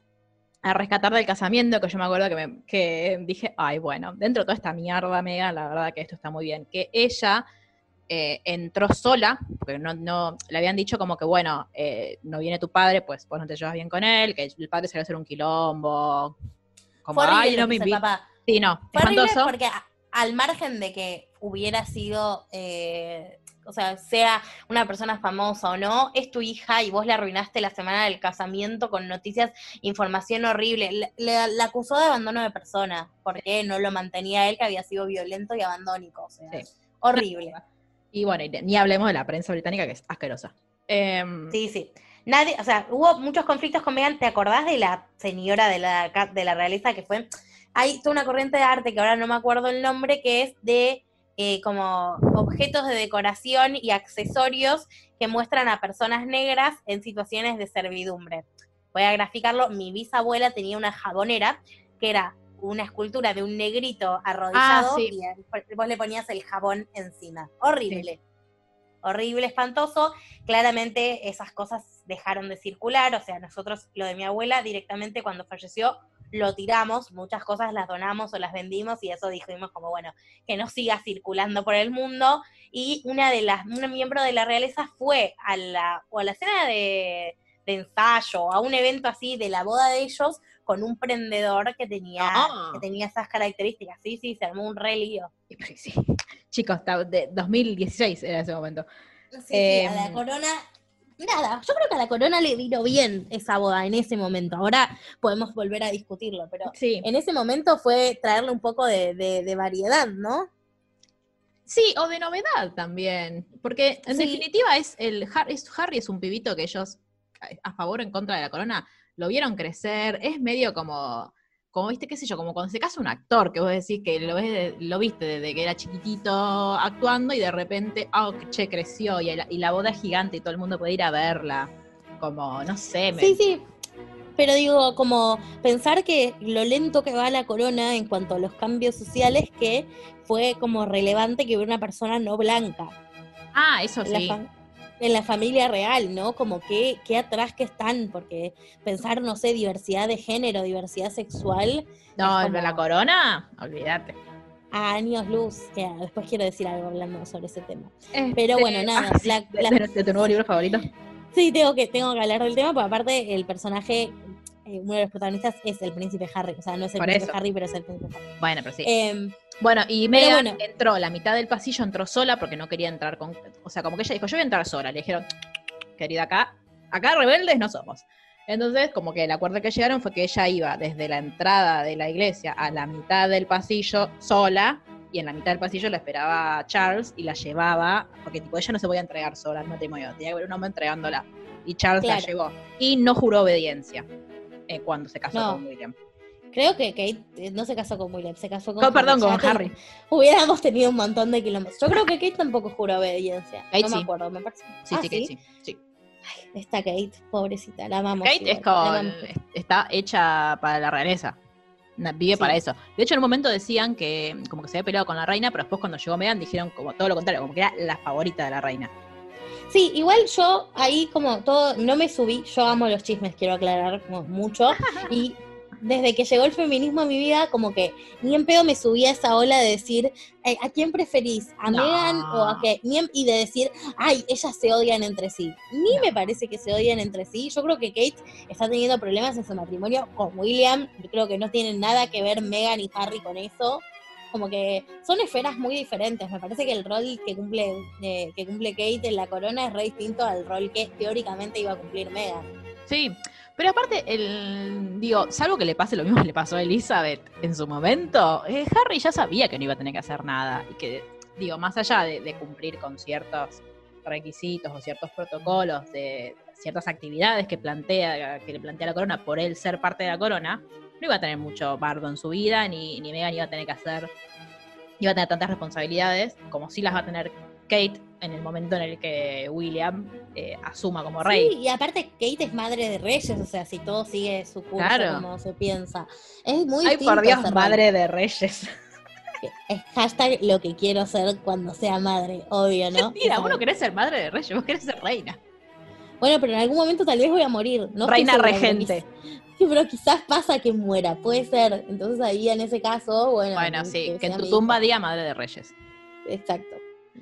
a rescatar del casamiento, que yo me acuerdo que, me- que dije, ay, bueno, dentro de toda esta mierda, Mega, la verdad que esto está muy bien. Que ella eh, entró sola, porque no, no, le habían dicho como que, bueno, eh, no viene tu padre, pues vos no te llevas bien con él, que el padre se va a hacer un quilombo. Como, Fue ay, lo no me hizo el invi-". papá. Sí, no, Fue espantoso. porque al margen de que hubiera sido, eh, o sea, sea una persona famosa o no, es tu hija y vos le arruinaste la semana del casamiento con noticias, información horrible. Le- le- la acusó de abandono de persona porque no lo mantenía él, que había sido violento y abandónico. O sea, Sí. horrible. Y bueno, ni hablemos de la prensa británica, que es asquerosa. Em, Sí, sí. Nadie, o sea, hubo muchos conflictos con Megan. ¿Te acordás de la señora de la, de la realeza que fue? Hay toda una corriente de arte que ahora no me acuerdo el nombre, que es de eh, como objetos de decoración y accesorios que muestran a personas negras en situaciones de servidumbre. Voy a graficarlo. Mi bisabuela tenía una jabonera que era una escultura de un negrito arrodillado Ah, sí. y vos le ponías el jabón encima. Horrible. Horrible, espantoso claramente esas cosas dejaron de circular, o sea, nosotros lo de mi abuela directamente cuando falleció lo tiramos, muchas cosas las donamos o las vendimos y eso dijimos como, bueno, que no siga circulando por el mundo. Y una de las, un miembro de la realeza fue a la, o a la cena de, de ensayo, a un evento así de la boda de ellos, con un prendedor que tenía, Ah. que tenía esas características. Sí, sí, se armó un re lío. Sí, sí. Chicos, de 2016 era ese momento. Sí, sí, Em, a la corona. Nada, yo creo que a la corona le vino bien esa boda en ese momento. Ahora podemos volver a discutirlo, pero Sí. en ese momento fue traerle un poco de, de- de variedad, ¿no? Sí, o de novedad también. Porque en Sí. definitiva es el Har- es, Harry es un pibito que ellos, a favor o en contra de la corona, lo vieron crecer. Es medio como, como viste, qué sé yo, como cuando se casa un actor, que vos decís que lo, ves lo viste desde que era chiquitito actuando y de repente, oh, che, creció y la, y la boda es gigante y todo el mundo puede ir a verla. Como, no sé, me- Sí, sí. Pero digo, como pensar que lo lento que va la corona en cuanto a los cambios sociales, que fue como relevante que hubiera una persona no blanca Ah, eso la, sí. En la familia real, ¿no? Como que, que atrás que están, porque pensar, no sé, diversidad de género, diversidad sexual, No, como- la corona, olvídate. a años luz, que después quiero decir algo hablando sobre ese tema. Este, Pero bueno, nada, ah, la- la- de- de tu nuevo libro favorito. Sí, tengo que, tengo que hablar del tema, porque aparte el personaje, eh, uno de los protagonistas es el príncipe Harry. O sea, no es el Por príncipe eso. Harry, pero es el príncipe Harry. Bueno, pero sí. Em, Bueno, y Megan bueno. entró, la mitad del pasillo entró sola porque no quería entrar con. O sea, como que ella dijo, yo voy a entrar sola. Le dijeron, querida, acá, acá rebeldes no somos. Entonces, como que el acuerdo que llegaron fue que ella iba desde la entrada de la iglesia a la mitad del pasillo sola, y en la mitad del pasillo la esperaba Charles y la llevaba, porque tipo, ella no se podía entregar sola al matrimonio, tenía que haber un hombre entregándola. Y Charles Claro. la llevó. Y no juró obediencia eh, cuando se casó No. con William. creo que Kate eh, no se casó con William, se casó con No, perdón, con Harry. Hubiéramos tenido un montón de kilómetros. Yo creo que Kate tampoco juró obediencia. Kate no sí. me acuerdo, me parece. Sí, Ah, sí, que sí. sí. Esta Kate, pobrecita, la amamos. Kate igual, es amamos. está hecha para la realeza. Vive Sí. para eso. De hecho, en un momento decían que como que se había peleado con la reina, pero después cuando llegó Megan dijeron como todo lo contrario, como que era la favorita de la reina. Sí, igual yo ahí como todo, no me subí, yo amo los chismes, quiero aclarar como mucho, y desde que llegó el feminismo a mi vida, como que ni en pedo me subí a esa ola de decir, eh, ¿a quién preferís? ¿A No. Megan o a qué? Ni en- y de decir, ay, ellas se odian entre sí. Ni me parece que se odian entre sí. Yo creo que Kate está teniendo problemas en su matrimonio con William. Yo creo que no tienen nada que ver Megan y Harry con eso. Como que son esferas muy diferentes. Me parece que el rol que cumple, eh, que cumple Kate en la corona es re distinto al rol que teóricamente iba a cumplir Megan. Sí, pero aparte, el, digo, salvo que le pase lo mismo que le pasó a Elizabeth en su momento, eh, Harry ya sabía que no iba a tener que hacer nada. Y que, digo, más allá de, de cumplir con ciertos requisitos o ciertos protocolos de ciertas actividades que plantea, que le plantea la corona por él ser parte de la corona, no iba a tener mucho bardo en su vida, ni, ni Megan iba a tener que hacer, iba a tener tantas responsabilidades como sí las va a tener Kate en el momento en el que William eh, asuma como rey. Sí, y aparte Kate es madre de reyes, o sea, si todo sigue su curso Claro. como se piensa. Es muy Ay, por Dios, madre de reyes. Es hashtag lo que quiero ser cuando sea madre, obvio, ¿no? Mira, vos no querés ser madre de reyes, vos querés ser reina. Bueno, pero en algún momento tal vez voy a morir. No reina regente. pero quizás pasa que muera, puede ser. Entonces ahí en ese caso, bueno. Bueno, sí, que en sea tu tumba diga madre de reyes. Exacto.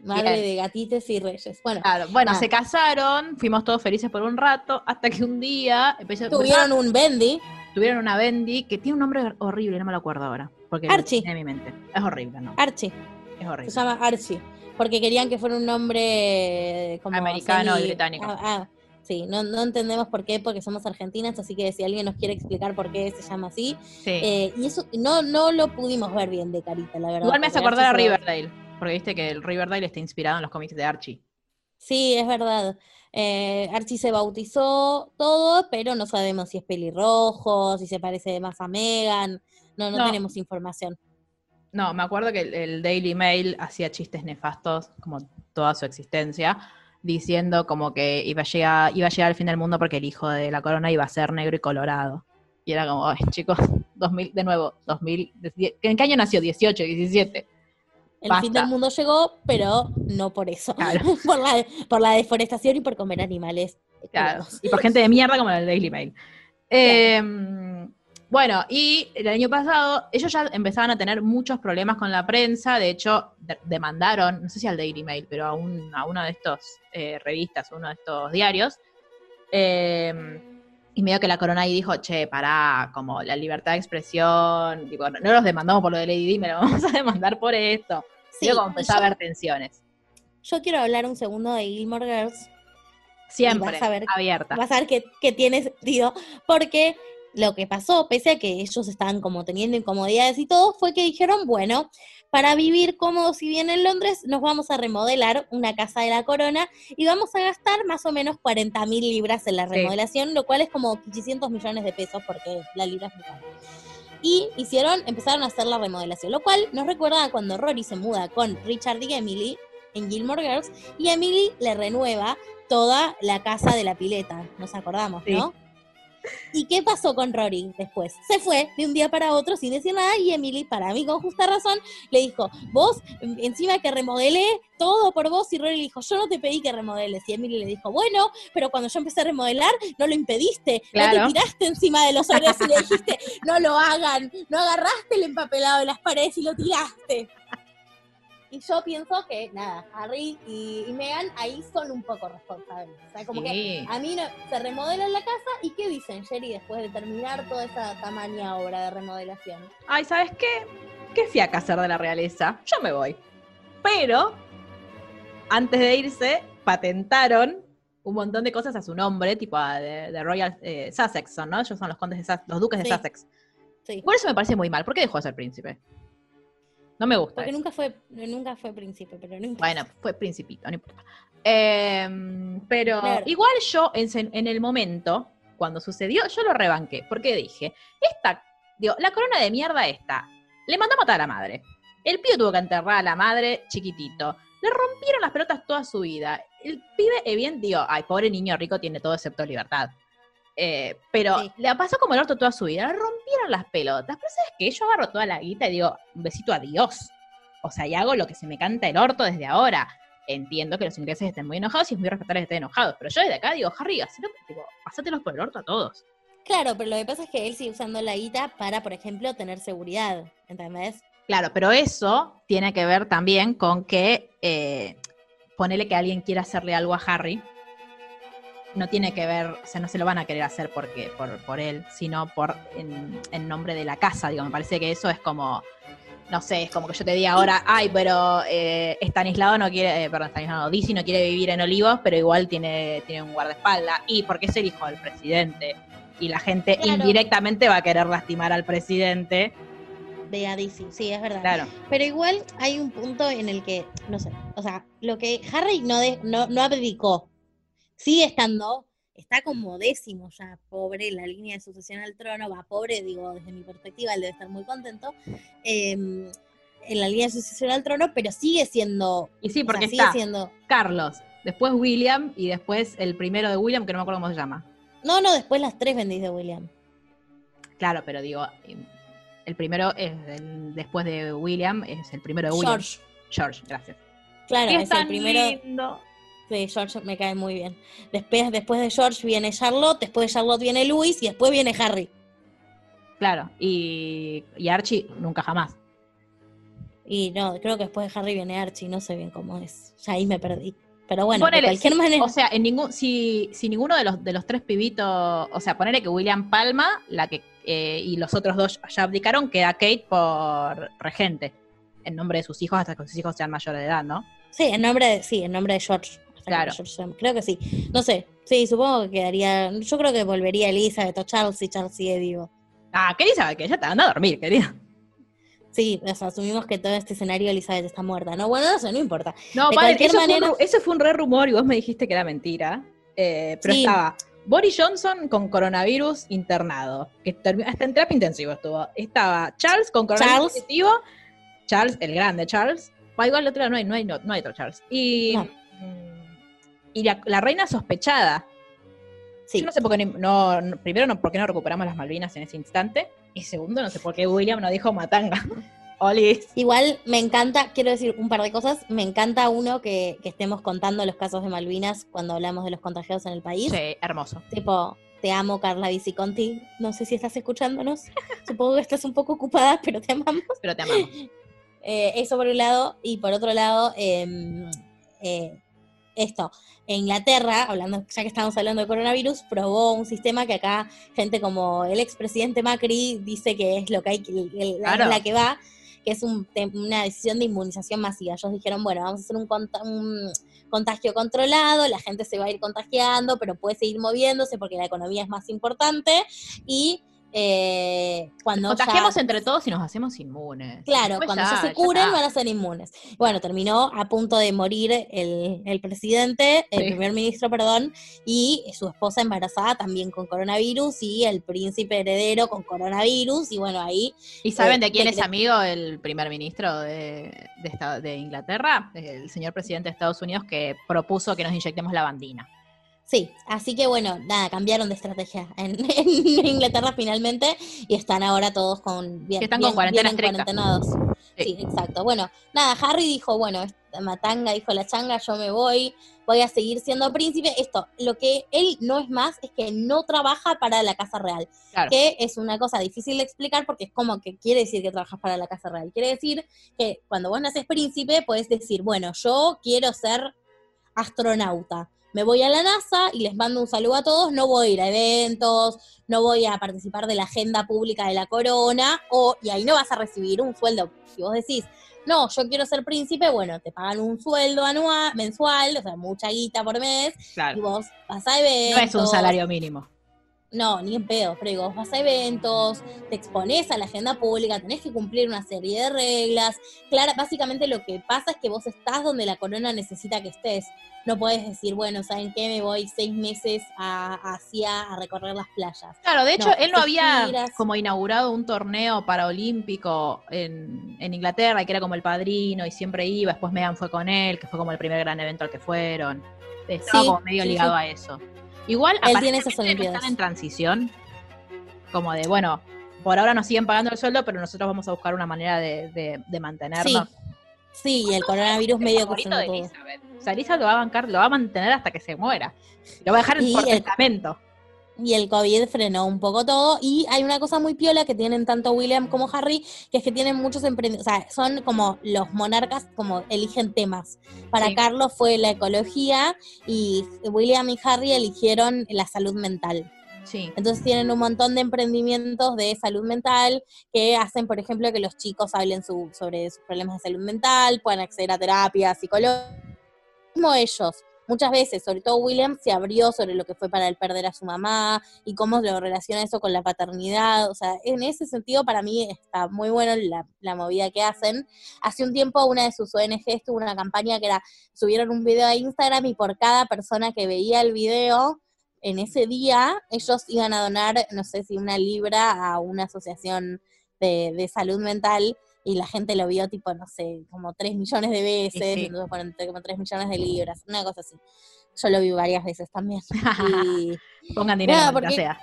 Madre Bien. de gatites y reyes. Bueno, Claro, bueno, se casaron, fuimos todos felices por un rato, hasta que un día empezó, tuvieron un Bendy. tuvieron una Bendy que tiene un nombre horrible, no me lo acuerdo ahora. Porque Archie. en mi mente. Es horrible, ¿no? Archie. Es Se horrible. llama Archie. Porque querían que fuera un nombre como Americano y británico. Ah, ah, sí, no, no entendemos por qué, porque somos argentinas, así que si alguien nos quiere explicar por qué se llama así. Sí. eh, y eso no, no lo pudimos ver bien de carita, la verdad. Igual me hace acordar a Riverdale, porque viste que el Riverdale está inspirado en los cómics de Archie. Sí, es verdad. Eh, Archie se bautizó todo, pero no sabemos si es pelirrojo, si se parece más a Megan. No, no, No. tenemos información. No, me acuerdo que el, el Daily Mail hacía chistes nefastos, como toda su existencia, diciendo como que iba a llegar, iba a llegar el fin del mundo porque el hijo de la corona iba a ser negro y colorado. Y era como, ay, chicos, 2000, de nuevo, 2000, ¿en qué año nació? 18, 17. El Basta. fin del mundo llegó, pero no por eso. Claro. por, la, por la deforestación y por comer animales. Claro, crudos. y por gente de mierda como el Daily Mail. Eh, bueno, y el año pasado ellos ya empezaban a tener muchos problemas con la prensa, de hecho de- demandaron, no sé si al Daily Mail, pero a, un, a una de estos eh, revistas, uno de estos diarios, eh, Y medio que la corona ahí dijo, che, pará, como la libertad de expresión, digo, no no los demandamos por lo de Lady Di, me lo vamos a demandar por esto. Sí, Digo, como empezó a haber tensiones. Yo quiero hablar un segundo de Gilmore Girls. Siempre, vas a ver- abierta. Vas a ver que, que tiene sentido. Porque lo que pasó, pese a que ellos estaban como teniendo incomodidades y todo, fue que dijeron, bueno, para vivir cómodos si bien en Londres, nos vamos a remodelar una casa de la corona y vamos a gastar más o menos 40 mil libras en la Sí. remodelación, lo cual es como 500 millones de pesos porque la libra es muy cara. Y hicieron, empezaron a hacer la remodelación, lo cual nos recuerda a cuando Rory se muda con Richard y Emily en Gilmore Girls y Emily le renueva toda la casa de la pileta, nos acordamos, Sí. ¿no? ¿Y qué pasó con Rory después? Se fue de un día para otro sin decir nada y Emily, para mí con justa razón, le dijo, vos, en- encima que remodelé todo por vos y Rory le dijo, yo no te pedí que remodeles. Y Emily le dijo, bueno, pero cuando yo empecé a remodelar, no lo impediste, no Claro. te tiraste encima de los árboles y le dijiste, no lo hagan, no agarraste el empapelado de las paredes y lo tiraste. Y yo pienso que, nada, Harry y, y Meghan ahí son un poco responsables. O sea, como que a mí no, se remodelan la casa y ¿qué dicen, Jerry, después de terminar toda esa tamaña obra de remodelación? Ay, ¿sabes qué? ¿Qué fiaca hacer de la realeza? Yo me voy. Pero, antes de irse, patentaron un montón de cosas a su nombre, tipo a de, de Royal eh, Sussex, ¿no? Ellos son los condes de Sussex, los duques de Sí. Sussex. Sí. Por eso me parece muy mal. ¿Por qué dejó de ser príncipe? No me gusta. Porque eso. nunca fue, nunca fue príncipe, pero no importa. Bueno, fue principito, no importa. Em, pero Claro. igual yo, en el momento, cuando sucedió, yo lo rebanqué. Porque dije, esta, digo, la corona de mierda esta, le mandó a matar a la madre. El pibe tuvo que enterrar a la madre chiquitito. Le rompieron las pelotas toda su vida. El pibe, eh, bien, digo, ay, pobre niño rico tiene todo excepto libertad. Eh, pero Sí. le pasó como el orto toda su vida. Le rompieron las pelotas. Pero ¿sabes qué? Yo agarro toda la guita y digo, un besito a Dios. O sea, y hago lo que se me canta el orto desde ahora. Entiendo que los ingleses estén muy enojados y es muy respetable que estén enojados. Pero yo desde acá digo, Harry, hacelo, tipo, pásatelos por el orto a todos. Claro, pero lo que pasa es que él sigue usando la guita para, por ejemplo, tener seguridad, ¿entendés? Claro, pero eso tiene que ver también con que eh, ponele que alguien quiera hacerle algo a Harry. No tiene que ver, o sea, no se lo van a querer hacer porque, por, por él, sino por en, en nombre de la casa. Digo, me parece que eso es como, no sé, es como que yo te diga ahora, ay, pero eh, Stanislao no quiere, eh, perdón, Stanislao, no, Dizzy no quiere vivir en Olivos, pero igual tiene, tiene un guardaespaldas. Y porque es el hijo del presidente. Y la gente Claro. indirectamente va a querer lastimar al presidente. De Adisi, sí, es verdad. Claro. Pero igual hay un punto en el que, no sé, o sea, lo que Harry no, de- no, no abdicó, sigue estando, está como décimo ya, pobre, la línea de sucesión al trono, va pobre, digo, desde mi perspectiva, él debe estar muy contento, em, en la línea de sucesión al trono, pero sigue siendo, Y sí, o porque sea, sigue está siendo, Carlos, después William y después el primero de William, que no me acuerdo cómo se llama. no, no, después las tres bendis de William. Claro, pero digo, eh, el primero es el- después de William, es el primero de William. George, George, gracias. claro, es el primero. lindo. Sí, George me cae muy bien. Después, después de George viene Charlotte, después de Charlotte viene Louis y después viene Harry. Claro, y, y Archie nunca jamás. Y no, creo que después de Harry viene Archie, no sé bien cómo es. Ya ahí me perdí. Pero bueno, Ponele, de cualquier manera. O sea, en ningún, si, si ninguno de los, de los tres pibitos, o sea, ponele que William Palma, la que, eh, y los otros dos ya abdicaron, queda Kate por regente, en nombre de sus hijos hasta que sus hijos sean mayores de edad, ¿no? sí, en nombre de, sí, en nombre de George. Claro. Creo que sí. No sé. Sí, supongo que quedaría. Yo creo que volvería Elizabeth o Charles si Charles sigue vivo. Ah, querida sabe que ya te anda a dormir, querida. Sí, o sea, asumimos que todo este escenario Elizabeth está muerta. No, bueno, no sé, no importa. No, De padre, eso, fue un, manera- eso fue un re rumor y vos me dijiste que era mentira. Eh, pero Sí. estaba Boris Johnson con coronavirus internado, que hasta en terapia intensivo estuvo. Estaba Charles con coronavirus Charles. positivo, Charles, el grande Charles. O igual el otro no hay, no hay, no, no hay otro Charles. Y, No. Y la, la reina sospechada. Sí. Yo no sé por qué no, no- primero no, por qué no recuperamos las Malvinas en ese instante. Y segundo, no sé por qué William no dijo matanga. Olis. Igual me encanta, quiero decir un par de cosas. Me encanta uno que, que estemos contando los casos de Malvinas cuando hablamos de los contagiados en el país. Sí, hermoso. Tipo, te amo, Carla Viciconti. No sé si estás escuchándonos. Supongo que estás un poco ocupada, pero te amamos. Pero te amamos. Eh, eso por un lado. Y por otro lado, eh, eh, esto, en Inglaterra, hablando, ya que estamos hablando de coronavirus, probó un sistema que acá gente como el expresidente Macri dice que es lo que hay, el- la- Claro. la que va, que es un una decisión de inmunización masiva. Ellos dijeron, bueno, vamos a hacer un, un contagio controlado, la gente se va a ir contagiando, pero puede seguir moviéndose porque la economía es más importante y eh, cuando ya- Contagiamos entre todos y nos hacemos inmunes. Claro, Después cuando ya, se curen está. van a ser inmunes. Bueno, terminó a punto de morir el, el presidente, el Sí. primer ministro, perdón, y su esposa embarazada también con coronavirus y el príncipe heredero con coronavirus. Y bueno, ahí ¿Y saben eh, de quién de- es amigo el primer ministro de, de, esta- de Inglaterra? El señor presidente de Estados Unidos que propuso que nos inyectemos la bandina. Sí, así que bueno, nada, cambiaron de estrategia en, en Inglaterra finalmente y están ahora todos con bien, están con bien- cuarentena bien cuarentenados. Sí. Sí, exacto. Bueno, nada, Harry dijo, bueno, matanga dijo la changa, yo me voy, voy a seguir siendo príncipe. Esto, lo que él no es más es que no trabaja para la Casa Real, Claro. que es una cosa difícil de explicar porque es como que quiere decir que trabajas para la Casa Real. Quiere decir que cuando vos naces príncipe, puedes decir, bueno, yo quiero ser astronauta. Me voy a la NASA y les mando un saludo a todos. No voy a ir a eventos, no voy a participar de la agenda pública de la corona, o, y ahí no vas a recibir un sueldo. Si vos decís, no, yo quiero ser príncipe, bueno, te pagan un sueldo anual, mensual, o sea, mucha guita por mes, y Claro. vos vas a No eventos. es un salario mínimo. No, ni en pedo, digo, vos vas a eventos, te expones a la agenda pública, tenés que cumplir una serie de reglas. Claro, básicamente lo que pasa es que vos estás donde la corona necesita que estés. No puedes decir, bueno, ¿saben qué? Me voy seis meses a Asia a recorrer las playas. Claro, de hecho, No, él no había giras. como inaugurado un torneo paraolímpico en, en Inglaterra, que era como el padrino y siempre iba. Después Megan fue con él, que fue como el primer gran evento al que fueron. Estaba Sí, como medio sí, ligado sí. a eso. Igual, Él tiene esas Olimpiadas. están en transición. Como de, bueno, por ahora nos siguen pagando el sueldo, pero nosotros vamos a buscar una manera de, de, de mantenernos. Sí, y el coronavirus El medio que todo. O sea, Elizabeth lo va a bancar, lo va a mantener hasta que se muera. Lo va a dejar en el- testamento. Y el COVID frenó un poco todo. Y hay una cosa muy piola que tienen tanto William como Harry, que es que tienen muchos emprendedores, o sea, son como los monarcas, como eligen temas. Para Sí. Carlos fue la ecología y William y Harry eligieron la salud mental. Sí. Entonces tienen un montón de emprendimientos de salud mental que hacen, por ejemplo, que los chicos hablen su- sobre sus problemas de salud mental, puedan acceder a terapia psicológica. Mismo ellos, muchas veces, sobre todo William, se abrió sobre lo que fue para él perder a su mamá y cómo lo relaciona eso con la paternidad. O sea, en ese sentido, para mí está muy bueno la, la movida que hacen. Hace un tiempo, una de sus ONGs tuvo una campaña que era: subieron un video a Instagram y por cada persona que veía el video, en ese día ellos iban a donar, no sé si una libra a una asociación de, de salud mental y la gente lo vio tipo, no sé, como 3 millones de veces, sí. entonces fueron como 3 millones de libras, una cosa así. Yo lo vi varias veces también. Y Pongan dinero, Nada, porque- sea.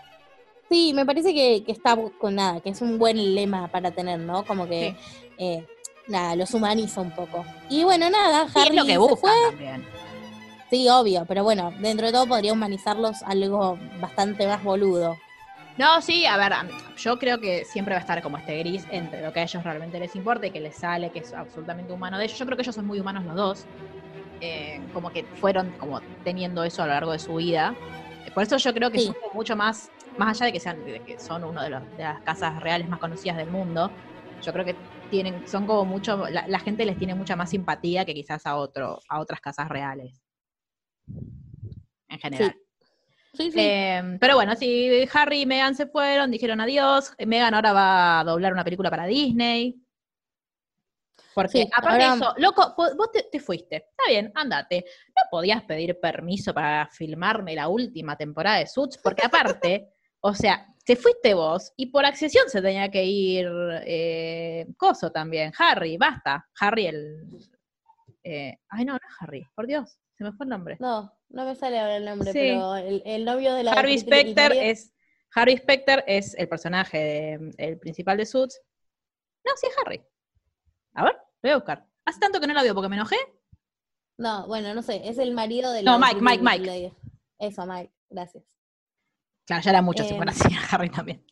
sí, me parece que, que está con nada, que es un buen lema para tener, ¿no? Como que, eh, nada, los humaniza un poco. Y bueno, nada, Sí, Harry es lo que fue. también. Sí, obvio, pero bueno, dentro de todo podría humanizarlos algo bastante más boludo. No, sí, a ver, yo creo que siempre va a estar como este gris entre lo que a ellos realmente les importa y que les sale, que es absolutamente humano de ellos. Yo creo que ellos son muy humanos los dos. eh, como que fueron como teniendo eso a lo largo de su vida. Eh, Por eso yo creo que Sí. son mucho más, más allá de que sean, de que son uno de, las casas reales más conocidas del mundo, yo creo que tienen, son como mucho, la, la gente les tiene mucha más simpatía que quizás a otro, a otras casas reales. En general. Sí, sí. Eh, pero bueno, sí, Harry y Meghan se fueron, dijeron adiós. Meghan ahora va a doblar una película para Disney. Porque Sí, aparte ahora- de eso, loco, vo- vos te, te fuiste. Está bien, andate. No podías pedir permiso para filmarme la última temporada de Suits, porque aparte, o sea, te fuiste vos y por accesión se tenía que ir eh, Coso también, Harry, basta. Harry el... eh, ay, no, no es Harry, por Dios, se me fue el nombre. No, no me sale ahora el nombre, Sí. pero el, el novio de la Harvey Specter es Harvey Specter es el personaje de- el principal de Suits. No, sí es Harry. A ver, lo voy a buscar. Hace tanto que no la veo porque me enojé. No, bueno, no sé, es el marido de No, la Mike, actriz Mike, de Mike. Italia. Eso, Mike, gracias. Claro, ya era mucho si Em. fuera así, Harry también.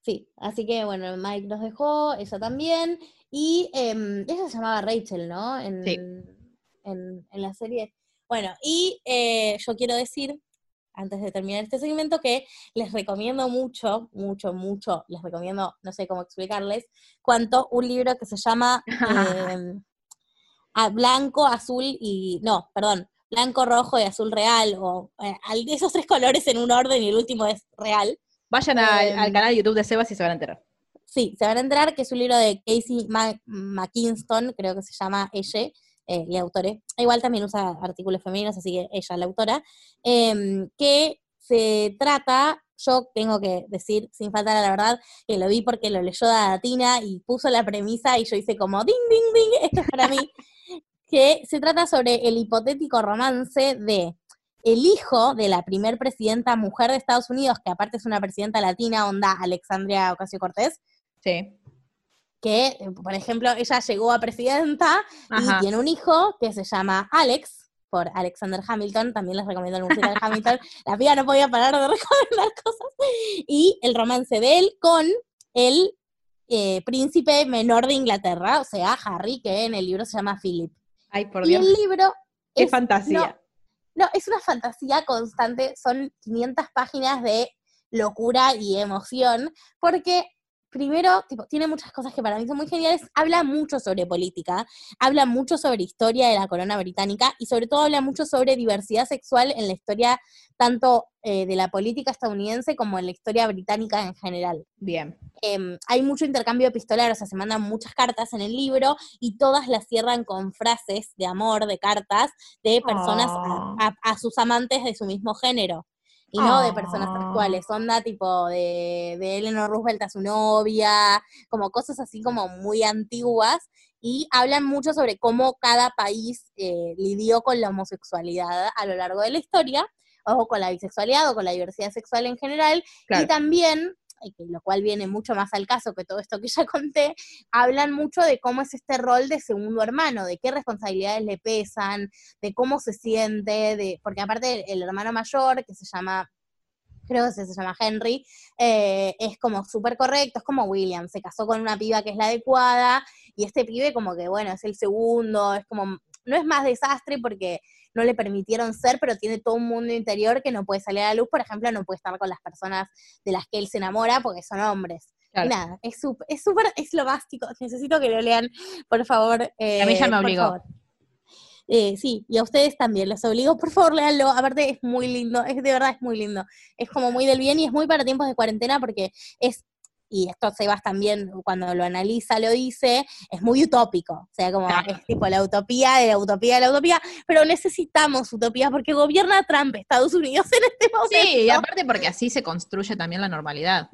Sí, así que bueno, Mike nos dejó, ella también. Y em, ella se llamaba Rachel, ¿no? En, Sí. en, en la serie. Bueno, y eh, yo quiero decir, antes de terminar este segmento, que les recomiendo mucho, mucho, mucho, les recomiendo, no sé cómo explicarles, cuanto un libro que se llama eh, a Blanco, Azul y, no, perdón, Blanco, Rojo y Azul Real, o eh, esos tres colores en un orden y el último es real. Vayan al, Em. al canal de YouTube de Sebas y se van a enterar. Sí, se van a enterar que es un libro de Casey McKinston, creo que se llama ella, eh, la autora. Igual también usa artículos femeninos, así que ella, la autora, em, que se trata, yo tengo que decir, sin faltar a la verdad, que lo vi porque lo leyó Datina y puso la premisa y yo hice como ding, ding, ding, esto es para mí, que se trata sobre el hipotético romance de el hijo de la primer presidenta mujer de Estados Unidos, que aparte es una presidenta latina, onda Alexandria Ocasio-Cortez, Sí. Que, eh, por ejemplo, ella llegó a presidenta Ajá. y tiene un hijo que se llama Alex, por Alexander Hamilton, también les recomiendo el musical de Hamilton, la piba no podía parar de recomendar cosas, y el romance de él con el eh, príncipe menor de Inglaterra, o sea, Harry, que en el libro se llama Philip. Ay, por y Dios. el libro Qué es- fantasía. no, es una fantasía constante, son 500 páginas de locura y emoción, porque primero, tipo, tiene muchas cosas que para mí son muy geniales, habla mucho sobre política, habla mucho sobre historia de la corona británica y sobre todo habla mucho sobre diversidad sexual en la historia tanto eh, de la política estadounidense como en la historia británica en general Bien. em, hay mucho intercambio epistolar, o sea, se mandan muchas cartas en el libro y todas las cierran con frases de amor, de cartas, de personas a, Oh. a- a sus amantes de su mismo género. Y no de personas Oh. actuales, onda tipo de, de Eleanor Roosevelt a su novia, como cosas así como muy antiguas, y hablan mucho sobre cómo cada país eh, lidió con la homosexualidad a lo largo de la historia, o con la bisexualidad, o con la diversidad sexual en general, y Claro. también, eh, que lo cual viene mucho más al caso que todo esto que ya conté, hablan mucho de cómo es este rol de segundo hermano, de qué responsabilidades le pesan, de cómo se siente, de porque aparte el hermano mayor, que se llama, creo que se, llama Henry, eh, es como súper correcto, es como William, se casó con una piba que es la adecuada, y este pibe como que, bueno, es el segundo, es como, no es más desastre porque no le permitieron ser, pero tiene todo un mundo interior que no puede salir a la luz, por ejemplo, no puede estar con las personas de las que él se enamora porque son hombres. Claro. Nada, es súper, es súper, es lo básico, necesito que lo lean, por favor. eh, A mí ya me obligó. Eh, sí, y a ustedes también, los obligo, por favor, léanlo. Aparte, es muy lindo, es de verdad, es muy lindo. Es como muy del bien y es muy para tiempos de cuarentena porque es, y esto Sebas también cuando lo analiza lo dice, es muy utópico. O sea, como Claro. es tipo la utopía de la utopía de la utopía, pero necesitamos utopía porque gobierna Trump Estados Unidos en este momento. Sí, y aparte porque así se construye también la normalidad.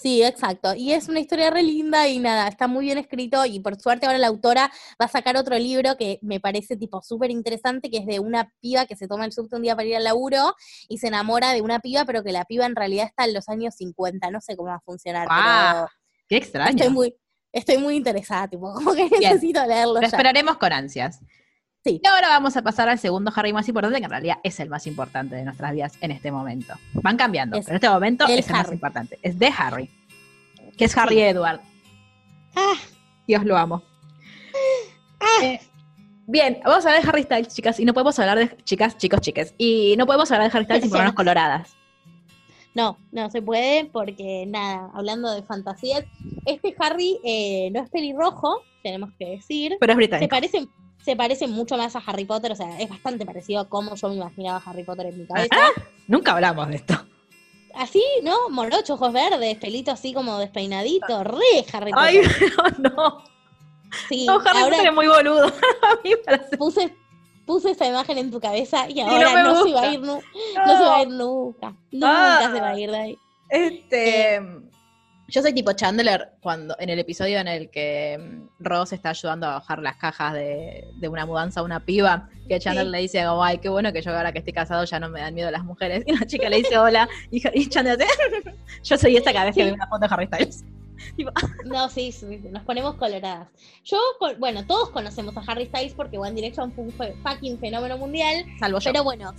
Sí, exacto. Y es una historia re linda y nada, está muy bien escrito y por suerte ahora la autora va a sacar otro libro que me parece tipo súper interesante, que es de una piba que se toma el subte un día para ir al laburo y se enamora de una piba, pero que la piba en realidad está en los años 50, no sé cómo va a funcionar. Qué pero extraño. estoy muy, estoy muy interesada, tipo, como que Bien. necesito leerlo Lo ya. esperaremos con ansias. Sí. Y ahora vamos a pasar al segundo Harry más importante, que en realidad es el más importante de nuestras vidas en este momento. Van cambiando, Es pero en este momento el es el más importante. Es de Harry. Que es Harry Edward. Ah. Dios lo amo. Eh, bien, vamos a hablar de Harry Styles, chicas, y no podemos hablar de chicas, chicos, chiques. Y no podemos hablar de Harry Styles sin ponernos coloradas. No, no se puede porque nada, hablando de fantasías, este Harry eh, no es pelirrojo, tenemos que decir. Pero es se británico. parece, se parece mucho más a Harry Potter, o sea, es bastante parecido a cómo yo me imaginaba a Harry Potter en mi cabeza. Nunca hablamos de esto. Así, ¿no? Morocho, ojos verdes, pelito así como despeinadito, re Harry Potter. Ay, no, no. sí, No, Harry ahora Potter es muy boludo. A mí parece- puse, puse esa imagen en tu cabeza y ahora no, se va a ir, nu- no se va a ir nunca. Nunca Ah. se va a ir de ahí. Este. Yo soy tipo Chandler cuando en el episodio en el que mm, Ross está ayudando a bajar las cajas de, de una mudanza a una piba, que Chandler Sí. le dice ay, qué bueno que yo ahora que estoy casado ya no me dan miedo las mujeres. Y la chica le dice hola, y, y Chandler dice, yo soy esta cada vez que veo una foto de Harry Styles. No, sí, sí, nos ponemos coloradas. Yo, bueno, todos conocemos a Harry Styles porque One Direction fue un fucking fenómeno mundial, Salvo yo. pero bueno,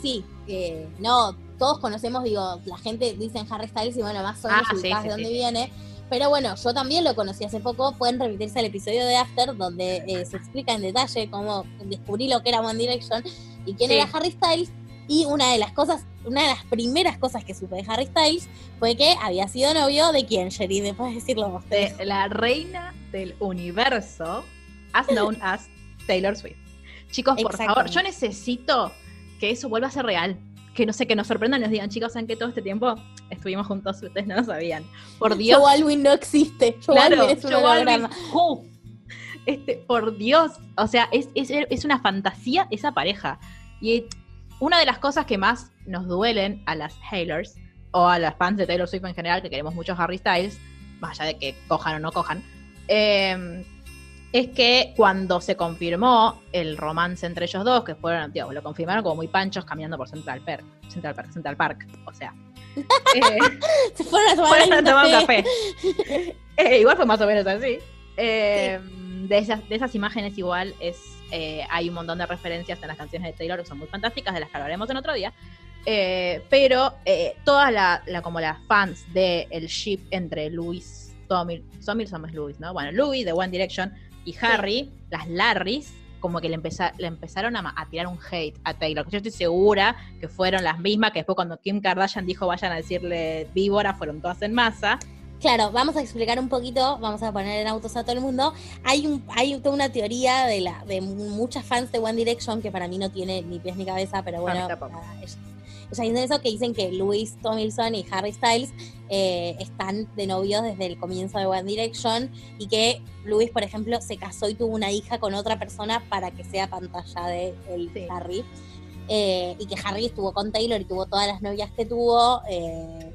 sí, eh, no, todos conocemos, digo, la gente dice en Harry Styles y bueno, más o menos Ah, sí, de dónde sí. viene. Pero bueno, yo también lo conocí hace poco, pueden remitirse al episodio de After, donde eh, se explica en detalle cómo descubrí lo que era One Direction. y quién era Harry Styles. Y una de las cosas, una de las primeras cosas que supe de Harry Styles fue que había sido novio de quién, Sherry, ¿me puedes decirlo vos? De la reina del universo, as known as Taylor Swift. Chicos, por favor, yo necesito que eso vuelva a ser real. Que no sé, que nos sorprendan y nos digan, chicos, ¿saben que todo este tiempo estuvimos juntos? Ustedes no lo sabían. Por Dios. Joe Alwyn no existe. Joe Claro, Alwyn es un holograma. Este, por Dios, o sea, es, es, es una fantasía esa pareja. Y una de las cosas que más nos duelen a las Hailers, o a las fans de Taylor Swift en general, que queremos mucho Harry Styles, más allá de que cojan o no cojan, eh, es que cuando se confirmó el romance entre ellos dos, que fueron, tío, lo confirmaron como muy panchos caminando por Central Park, Central Park, Central Park, o sea. eh, Se fueron a tomar, fueron a un tomar un café. café. Eh, igual fue más o menos así. Eh, de, esas, de esas imágenes igual es eh, hay un montón de referencias en las canciones de Taylor que son muy fantásticas, de las que hablaremos en otro día. Pero todas la, la- como las fans del el ship entre Louis, Tommy, Tommy es Louis, ¿no? Bueno, Louis de One Direction y Harry, las Larrys, como que le, empeza- le empezaron a, tirar un hate a Taylor. que Yo estoy segura que fueron las mismas que después cuando Kim Kardashian dijo vayan a decirle víbora, fueron todas en masa. Claro, vamos a explicar un poquito, vamos a poner en autos a todo el mundo. Hay un, hay toda una teoría de la, de muchas fans de One Direction que para mí no tiene ni pies ni cabeza, pero bueno, tampoco. Ellas, ellas dicen eso, que dicen que Louis Tomlinson y Harry Styles eh, están de novios desde el comienzo de One Direction y que Louis, por ejemplo, se casó y tuvo una hija con otra persona para que sea pantalla de el Sí. Harry. Eh, y que Harry estuvo con Taylor y tuvo todas las novias que tuvo. eh,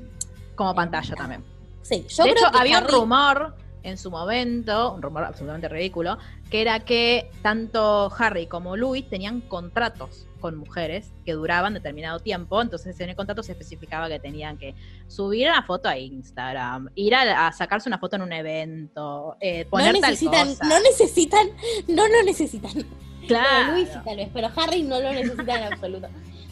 Como pantalla también. sí, yo de creo hecho, que había Harry- un rumor en su momento, un rumor absolutamente ridículo, que era que tanto Harry como Louis tenían contratos con mujeres que duraban determinado tiempo, entonces en el contrato se especificaba que tenían que subir una foto a Instagram, ir a, a sacarse una foto en un evento, eh, poner no tal necesitan, cosa. no necesitan, no lo necesitan. claro. Bueno, Luis tal vez, pero Harry no lo necesita en absoluto.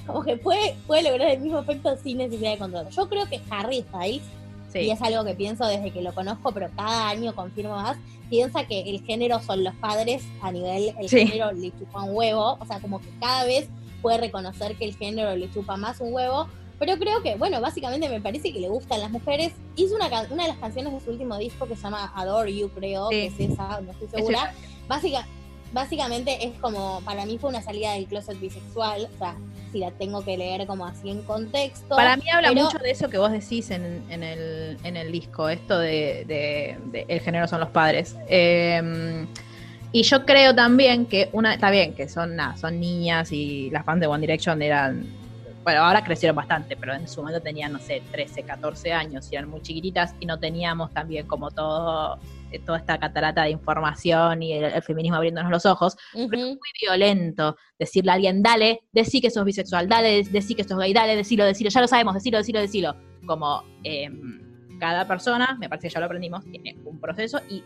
Como que puede, puede lograr el mismo efecto sin necesidad de contrato. Yo creo que Harry Styles, Sí. y es algo que pienso desde que lo conozco, pero cada año confirmo más, piensa que el género son los padres a nivel, el Sí. género le chupa un huevo, o sea, como que cada vez puede reconocer que el género le chupa más un huevo, pero creo que, bueno, básicamente me parece que le gustan las mujeres. Hizo una, una de las canciones de su último disco que se llama Adore You, creo, Sí. que es esa, no estoy Es segura. Básica, básicamente es como, para mí fue una salida del closet bisexual, o sea, si la tengo que leer como así en contexto. Para mí habla pero- mucho de eso que vos decís en, en el, en el disco, esto de, de- de el género son los padres. Eh, y yo creo también que una, está bien, que son nada, son niñas y las fans de One Direction eran, bueno, ahora crecieron bastante, pero en su momento tenían, no sé, 13, 14 años y eran muy chiquititas y no teníamos también como todo, eh, toda esta catarata de información y el, el feminismo abriéndonos los ojos pero es muy violento decirle a alguien, dale, decí que sos bisexual, dale, decí que sos gay, dale, decilo, decilo, ya lo sabemos, decilo, decilo, decilo. Como em, cada persona, me parece que ya lo aprendimos, tiene un proceso y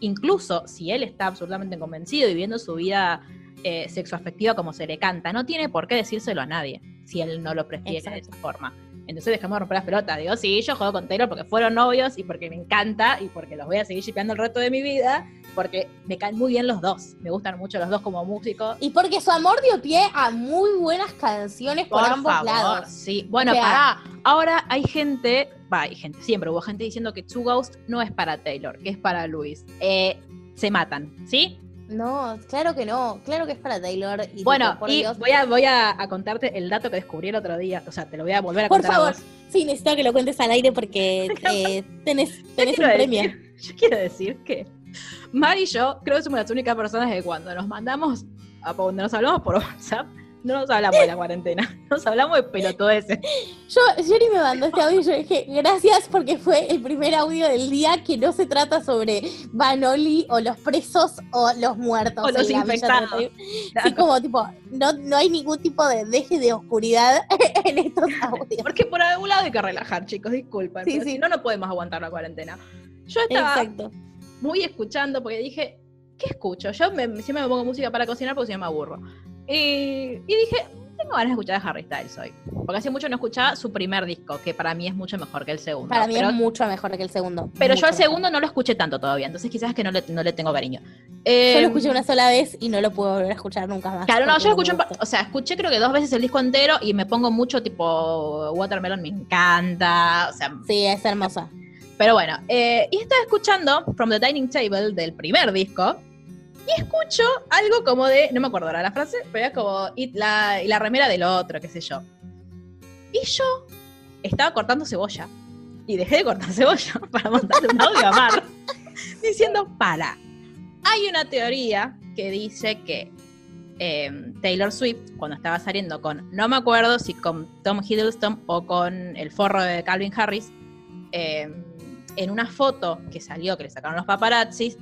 incluso si él está absolutamente convencido y viviendo su vida eh, sexoafectiva como se le canta, no tiene por qué decírselo a nadie si él no lo prefiere de esa forma. Entonces dejemos de romper las pelotas. Digo, sí, yo juego con Taylor porque fueron novios y porque me encanta y porque los voy a seguir shipeando el resto de mi vida, porque me caen muy bien los dos. Me gustan mucho los dos como músicos. Y porque su amor dio pie a muy buenas canciones por, ambos favor, lados. Sí, bueno, O sea- pará. Ahora hay gente, va, hay gente, siempre hubo gente diciendo que Two Ghost no es para Taylor, que es para Luis. Eh, se matan, ¿sí? No, claro que no, claro que es para Taylor. Y Bueno, tipo, por y Dios. voy, a, voy a, a contarte el dato que descubrí el otro día. O sea, te lo voy a volver a Por contar a favor, sí, necesito que lo cuentes al aire porque eh, tenés, tenés un premio. yo quiero decir que Mar y yo creo que somos las únicas personas que cuando nos mandamos, a cuando nos hablamos por WhatsApp, no nos hablamos de la cuarentena, nos hablamos de pelotudeces. Yo, Jerry me mandó este audio y yo dije, gracias porque fue el primer audio del día que no se trata sobre Banoli o los presos o los muertos. O los infectados. 31. Sí, como tipo, no, no hay ningún tipo de deje de oscuridad en estos audios. Porque por algún lado hay que relajar, chicos, disculpen. Sí, sí. si no, no podemos aguantar la cuarentena. Yo estaba Exacto. Muy escuchando porque dije, ¿qué escucho? Yo me, siempre me pongo música para cocinar porque si no me aburro. Y, y dije, tengo ganas de escuchar a Harry Styles hoy. Porque hace mucho no escuchaba su primer disco, que para mí es mucho mejor que el segundo. Para mí pero, es mucho mejor que el segundo. pero yo al mejor. segundo no lo escuché tanto todavía, entonces quizás es que no le, no le tengo cariño. Yo Eh, lo escuché una sola vez y no lo puedo volver a escuchar nunca más. Claro, no, yo lo escuché, o sea, escuché creo que dos veces el disco entero y me pongo mucho tipo Watermelon, me encanta, o sea, Sí, es hermosa. Pero bueno, eh, y estaba escuchando From the Dining Table del primer disco y escucho algo como de, no me acuerdo ahora la frase, pero es como, y la, y la remera del otro, qué sé yo. Y yo estaba cortando cebolla y dejé de cortar cebolla para mandarle un audio a Mar diciendo, para, hay una teoría que dice que eh, Taylor Swift, cuando estaba saliendo con, no me acuerdo si con Tom Hiddleston o con el forro de Calvin Harris, eh, en una foto que salió, que le sacaron los paparazzis,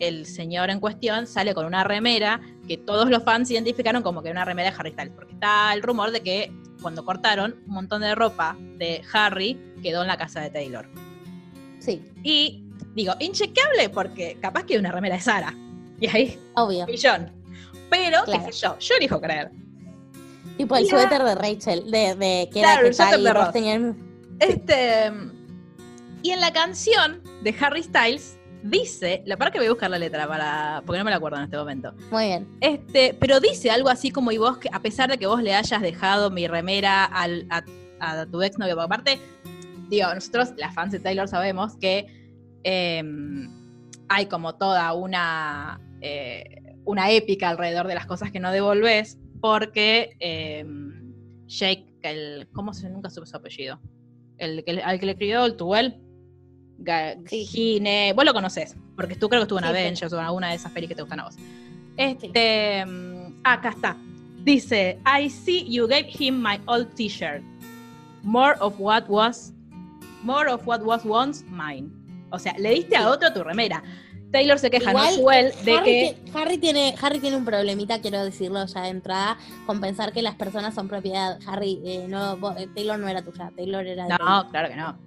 el señor en cuestión sale con una remera que todos los fans identificaron como que era una remera de Harry Styles, porque está el rumor de que cuando cortaron, un montón de ropa de Harry quedó en la casa de Taylor. Sí, Y digo, inchequeable porque capaz que es una remera de Sara. Y ahí, obvio. millón. Pero, Claro. qué sé yo, yo elijo creer. Tipo el Mira. suéter de Rachel, de, de que Claro, era el que suéter Ty y de Ross tenían- Este. Y en la canción de Harry Styles dice, la para que voy a buscar la letra para. porque no me la acuerdo en este momento. Muy bien. Este, pero dice algo así como, y vos, que a pesar de que vos le hayas dejado mi remera al, a, a tu ex novio, porque aparte, digo, nosotros, las fans de Taylor, sabemos que eh, hay como toda una, eh, una épica alrededor de las cosas que no devolves, porque eh, Jake, el, ¿cómo se nunca supe su apellido? El que, le- al que le escribió el Tuel. Gine, vos lo conocés, porque tú creo que estuvo en Sí, sí. Avengers o en alguna de esas pelis que te gustan a vos. Este, mm, acá está. Dice, I see you gave him my old t-shirt. More of what was, more of what was once mine. O sea, le diste a otro tu remera. Taylor se queja, Igual, no Suel, de Harry, que Harry tiene, Harry tiene un problemita, quiero decirlo ya de entrada, con pensar que las personas son propiedad. Harry, eh, no, vos- eh, Taylor no era tuya, Taylor era de. No, claro que no.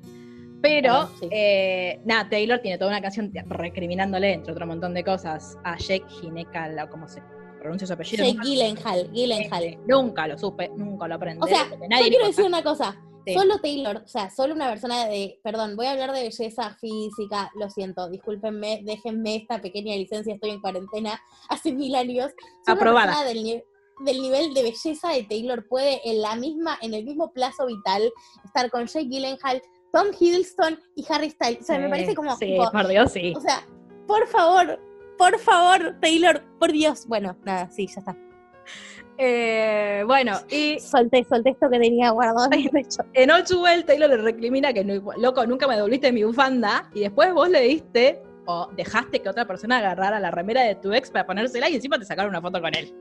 Pero, sí. eh, nada, Taylor tiene toda una canción recriminándole, entre otro montón de cosas, a Jake Ginekal, o como se pronuncia su apellido. Jake Gyllenhaal, Gyllenhaal. Este, Nunca lo supe, nunca lo aprendí. O sea, yo nadie le quiero decir una cosa. Sí. Solo Taylor, o sea, solo una persona de, perdón, voy a hablar de belleza física, lo siento, discúlpenme, déjenme esta pequeña licencia, estoy en cuarentena hace mil años. Aprobada. Del, del nivel de belleza de Taylor puede en la misma, en el mismo plazo vital estar con Jake Gyllenhaal, Tom Hiddleston y Harry Styles. O sea, me parece como, Sí, tipo, por Dios, sí. o sea, por favor, por favor, Taylor, por Dios. Bueno, nada, sí, ya está. Eh, bueno, y Solté, solté esto que tenía guardado en mi pecho. en Well, Taylor le recrimina que, loco, nunca me devolviste mi bufanda, y después vos le diste o dejaste que otra persona agarrara la remera de tu ex para ponérsela y encima te sacaron una foto con él.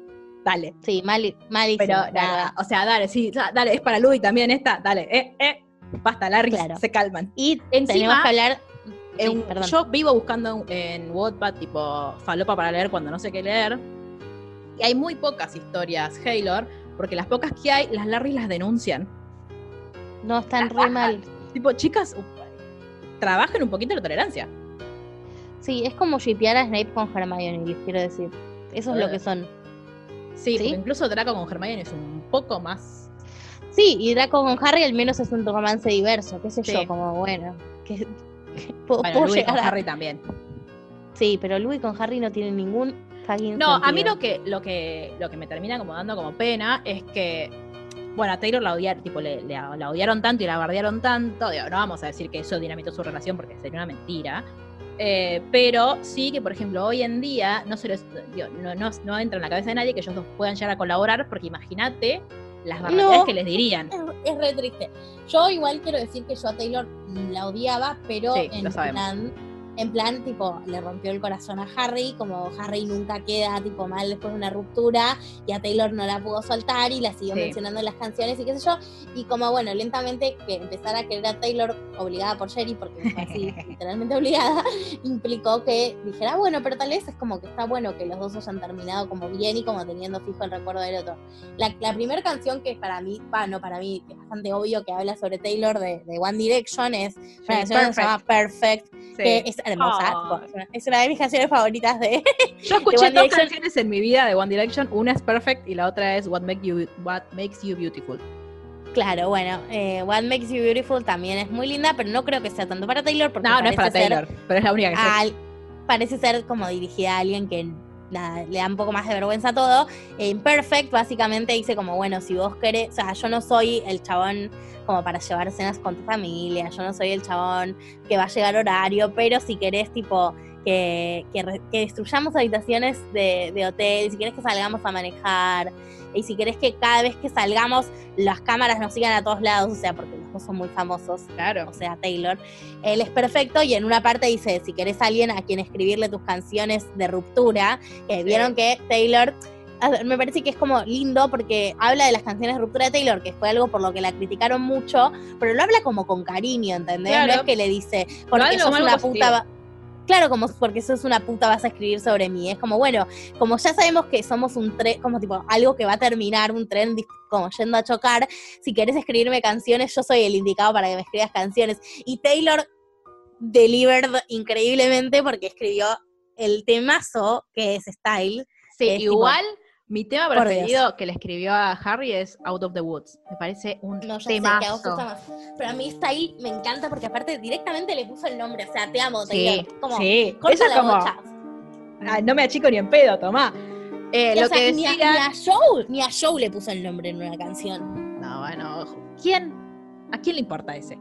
Dale. Sí, mal, malísimo. Pero nada, o sea, dale, sí, dale, es para Louis también esta, dale, eh, eh. Basta, Larry, Claro. se calman. Y Encima, tenemos que hablar. En- Sí, perdón. yo vivo buscando en, en Wattpad tipo falopa para leer cuando no sé qué leer. Y hay muy pocas historias Haylor, porque las pocas que hay, las Larry las denuncian. No, están re mal. Tipo, chicas, uh, trabajen un poquito la tolerancia. Sí, es como shipear a Snape con Hermione, les quiero decir. Eso es lo Eh. que son. Sí, ¿Sí? porque incluso Draco con Hermione es un poco más. Sí, y Draco con Harry al menos es un romance diverso, qué sé Sí. yo, como bueno. Que, que puedo, Bueno, puedo Louis con llegar a- Harry también. Sí, pero Louis con Harry no tiene ningún fucking No, a mí lo que, lo que, lo que me termina como dando como pena es que, bueno, a Taylor la odiaron, tipo, le, le- la odiaron tanto y la bardearon tanto, digo, no vamos a decir que eso dinamitó su relación porque sería una mentira, eh, pero sí que, por ejemplo, hoy en día no, se les, digo, no, no, no entra en la cabeza de nadie que ellos dos puedan llegar a colaborar porque imagínate las barbaridades No. que les dirían. Es, es re triste. Yo igual quiero decir que yo a Taylor la odiaba, pero Sí, en plan, en plan, tipo, le rompió el corazón a Harry, como Harry nunca queda, tipo, mal después de una ruptura, y a Taylor no la pudo soltar y la siguió Sí. mencionando en las canciones y qué sé yo, y como, bueno, lentamente que empezar a querer a Taylor obligada por Sherry, porque fue así, literalmente obligada, implicó que dijera, bueno, pero tal vez es como que está bueno que los dos hayan terminado como bien y como teniendo fijo el recuerdo del otro. La, la primera canción que para mí, va, no para mí, es bastante obvio que habla sobre Taylor de, de One Direction es una canción que se llama Perfect, que es hermosa. Oh. tipo, es una- de mis canciones favoritas de... Yo escuché One dos canciones en mi vida de One Direction. Una es Perfect y la otra es What, Make you, What Makes You Beautiful. Claro, bueno, eh, What Makes You Beautiful también es muy linda, pero no creo que sea tanto para Taylor porque No, no es para Taylor, pero es la única que al- parece ser como dirigida a alguien que le da un poco más de vergüenza a todo. En Perfect básicamente dice como, bueno, si vos querés, o sea, yo no soy el chabón como para llevar cenas con tu familia, yo no soy el chabón que va a llegar horario, pero si querés tipo que, que, destruyamos habitaciones de, de hotel, si querés que salgamos a manejar, y si querés que cada vez que salgamos las cámaras nos sigan a todos lados, o sea, porque los dos son muy famosos, Claro. o sea, Taylor, él es perfecto y en una parte dice, si querés a alguien a quien escribirle tus canciones de ruptura, que Sí. vieron que Taylor, me parece que es como lindo porque habla de las canciones de ruptura de Taylor, que fue algo por lo que la criticaron mucho, pero lo habla como con cariño, ¿entendés? Claro. No es que le dice, porque habla sos una positivo. puta... Claro, como porque sos una puta vas a escribir sobre mí. Es como, bueno, como ya sabemos que somos un tren, como tipo algo que va a terminar, un tren como yendo a chocar, si querés escribirme canciones, yo soy el indicado para que me escribas canciones. Y Taylor delivered increíblemente porque escribió el temazo que es Style. Sí, es tipo- igual mi tema Por preferido que le escribió a Harry es Out of the Woods. Me parece un No, ya sé que a vos te temazo. gusta más. Pero a mí Style me encanta porque aparte directamente le puso el nombre. O sea, te amo, Sí, Taylor. Como, sí. corta Eso es la como. "Ay, no me achico ni en pedo, tomá. Eh, lo sea, que ni, a, decía... ni a Joe, ni a Joe le puso el nombre en una canción. No, bueno, ojo. ¿quién? ¿A quién le importa ese?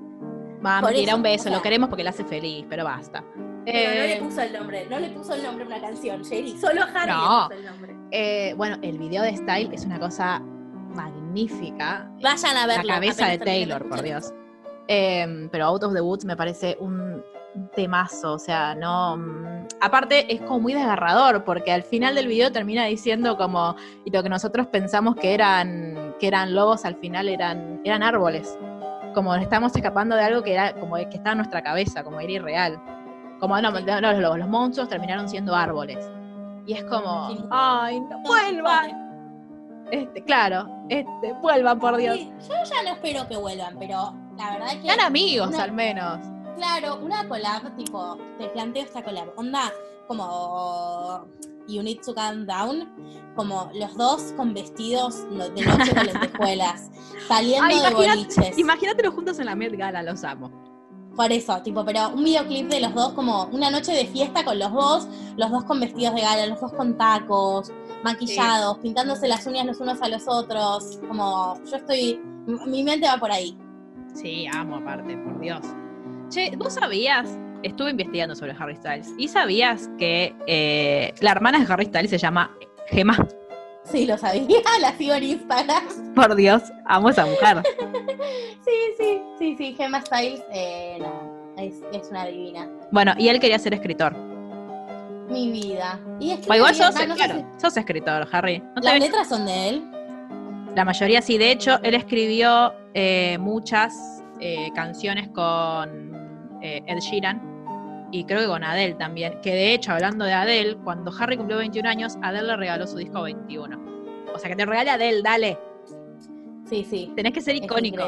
Va, Por me tira eso, un beso, o sea- lo queremos porque le hace feliz, pero basta. Pero no Eh, le puso el nombre, no le puso el nombre en una canción, Jerry. Solo Harry No. le puso el nombre. eh, bueno, el video de Style es una cosa magnífica. Vayan a La verlo. cabeza de Taylor, por. Dios. Eh, pero Out of the Woods me parece un temazo, o sea, no... mm, Aparte es como muy desgarrador, porque al final del video termina diciendo como, y lo que nosotros pensamos que eran, que eran lobos, al final eran, eran árboles. Como estamos escapando de algo que era como que estaba en nuestra cabeza, como era irreal. Como no, no, los lobos, los monstruos terminaron siendo árboles. Y es como, Sí. ay, no vuelvan. Este, claro, este, vuelvan por Dios. Sí, yo ya no espero que vuelvan, pero la verdad es que. Sean amigos una- al menos. Claro, una collab, tipo, te planteo esta collab. Onda, como You Need to Calm Down, como los dos con vestidos de noche con lentejuelas, saliendo Ay, de boliches. Imagínatelo juntos en la Met Gala, los amo. Por eso, tipo, pero un videoclip de los dos, como una noche de fiesta con los dos, los dos con vestidos de gala, los dos con tacos, maquillados, pintándose las uñas los unos a los otros. Como, yo estoy. Mi mente va por ahí. Sí, amo aparte, por Dios. Che, ¿vos sabías? Estuve investigando sobre Harry Styles y sabías que eh, la hermana de Harry Styles se llama Gemma. Sí, lo sabía, la sigo en Instagram. Por Dios, amo a esa mujer. Sí, sí, sí, sí, Gemma Styles, eh, no, es, es una divina. Bueno, y él quería ser escritor. Mi vida. Y es que O igual sos, no sé claro, sos escritor, Harry. ¿No si- te las ves? letras son de él. La mayoría sí. De hecho, él escribió eh, muchas eh, canciones con Ed Sheeran y creo que con Adele también. Que de hecho, hablando de Adele, cuando Harry cumplió 21 años, Adele le regaló su disco 21. O sea, que te regale Adele, dale. Sí, sí. Tenés que ser icónico.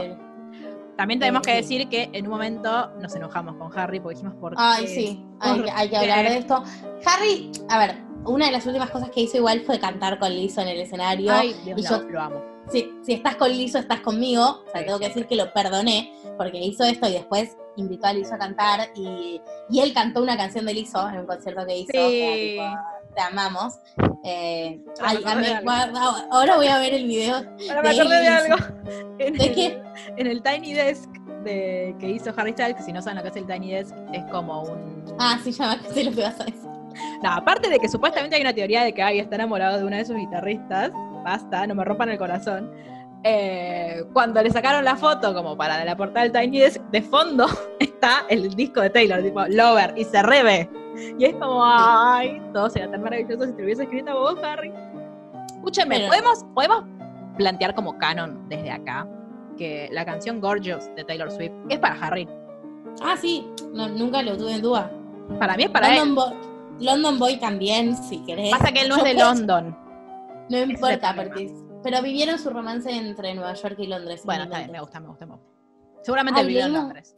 También tenemos que decir que en un momento nos enojamos con Harry porque dijimos por Ay, qué? sí, hay, ¿Por que- hay que hablar de esto. Harry, a ver, una de las últimas cosas que hizo igual fue cantar con Lizzo en el escenario. Ay, Dios, y lo, yo- lo amo. Si, si estás con Lizzo, estás conmigo. O sea, Sí, tengo que decir que lo perdoné porque hizo esto y después invitó a Lizzo a cantar y, y él cantó una canción de Lizzo en un concierto que hizo. Sí. tipo, te amamos. Eh, ay, me de guarda, ahora voy a ver el video. Ahora me de acordé de algo. En ¿De el- qué? en el Tiny Desk de, que hizo Harry Styles, que si no saben lo que es el Tiny Desk, es como un... Ah, sí, ya me acordé lo que vas a decir. No, aparte de que supuestamente hay una teoría de que Abby está enamorado de una de sus guitarristas, basta, no me rompan el corazón. eh, cuando le sacaron la foto como para la portada del Tiny Desk, de fondo está el disco de Taylor, tipo Lover, y se rebe. Y es como, ay, todo sería tan maravilloso si te hubiese escrito vos, Harry. Escúchenme, Pero- ¿podemos, podemos plantear como canon desde acá que la canción Gorgeous de Taylor Swift es para Harry. Ah, sí, no, nunca lo tuve en duda. Para mí es para London, él. London Boy también, si querés. Pasa que él no Yo es de puedo- London. No es importa, porque, pero vivieron su romance entre Nueva York y Londres. Bueno, en está bien, me gusta, me gusta, me gusta. Seguramente Ay, vivió en Londres.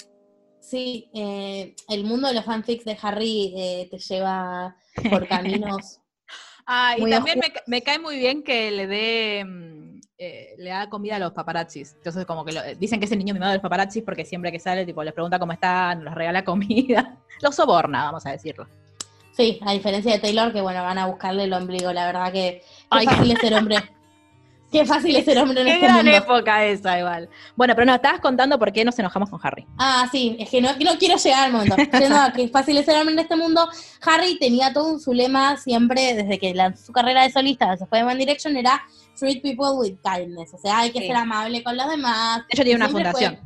Sí, eh, el mundo de los fanfics de Harry eh, te lleva por caminos. Ah, y también me, me cae muy bien que le dé mm, eh, le da comida a los paparazzis. Entonces, como que lo- dicen que es el niño mimado de los paparazzis porque siempre que sale, tipo, les pregunta cómo están, les regala comida. Los soborna, vamos a decirlo. Sí, a diferencia de Taylor, que bueno, van a buscarle el ombligo. La verdad que Ay, fácil es ser hombre. Qué fácil es ser hombre en Qué este gran mundo. época esa, igual. Bueno, pero no, estabas contando por qué nos enojamos con Harry. Ah, sí, es que no, no quiero llegar al momento. Yendo a que es fácil es ser hombre en este mundo, Harry tenía todo un su lema siempre, desde que lanzó su carrera de solista, se fue de One Direction, era treat people with kindness. O sea, hay que Sí. ser amable con los demás. De hecho, tiene una fue- fundación.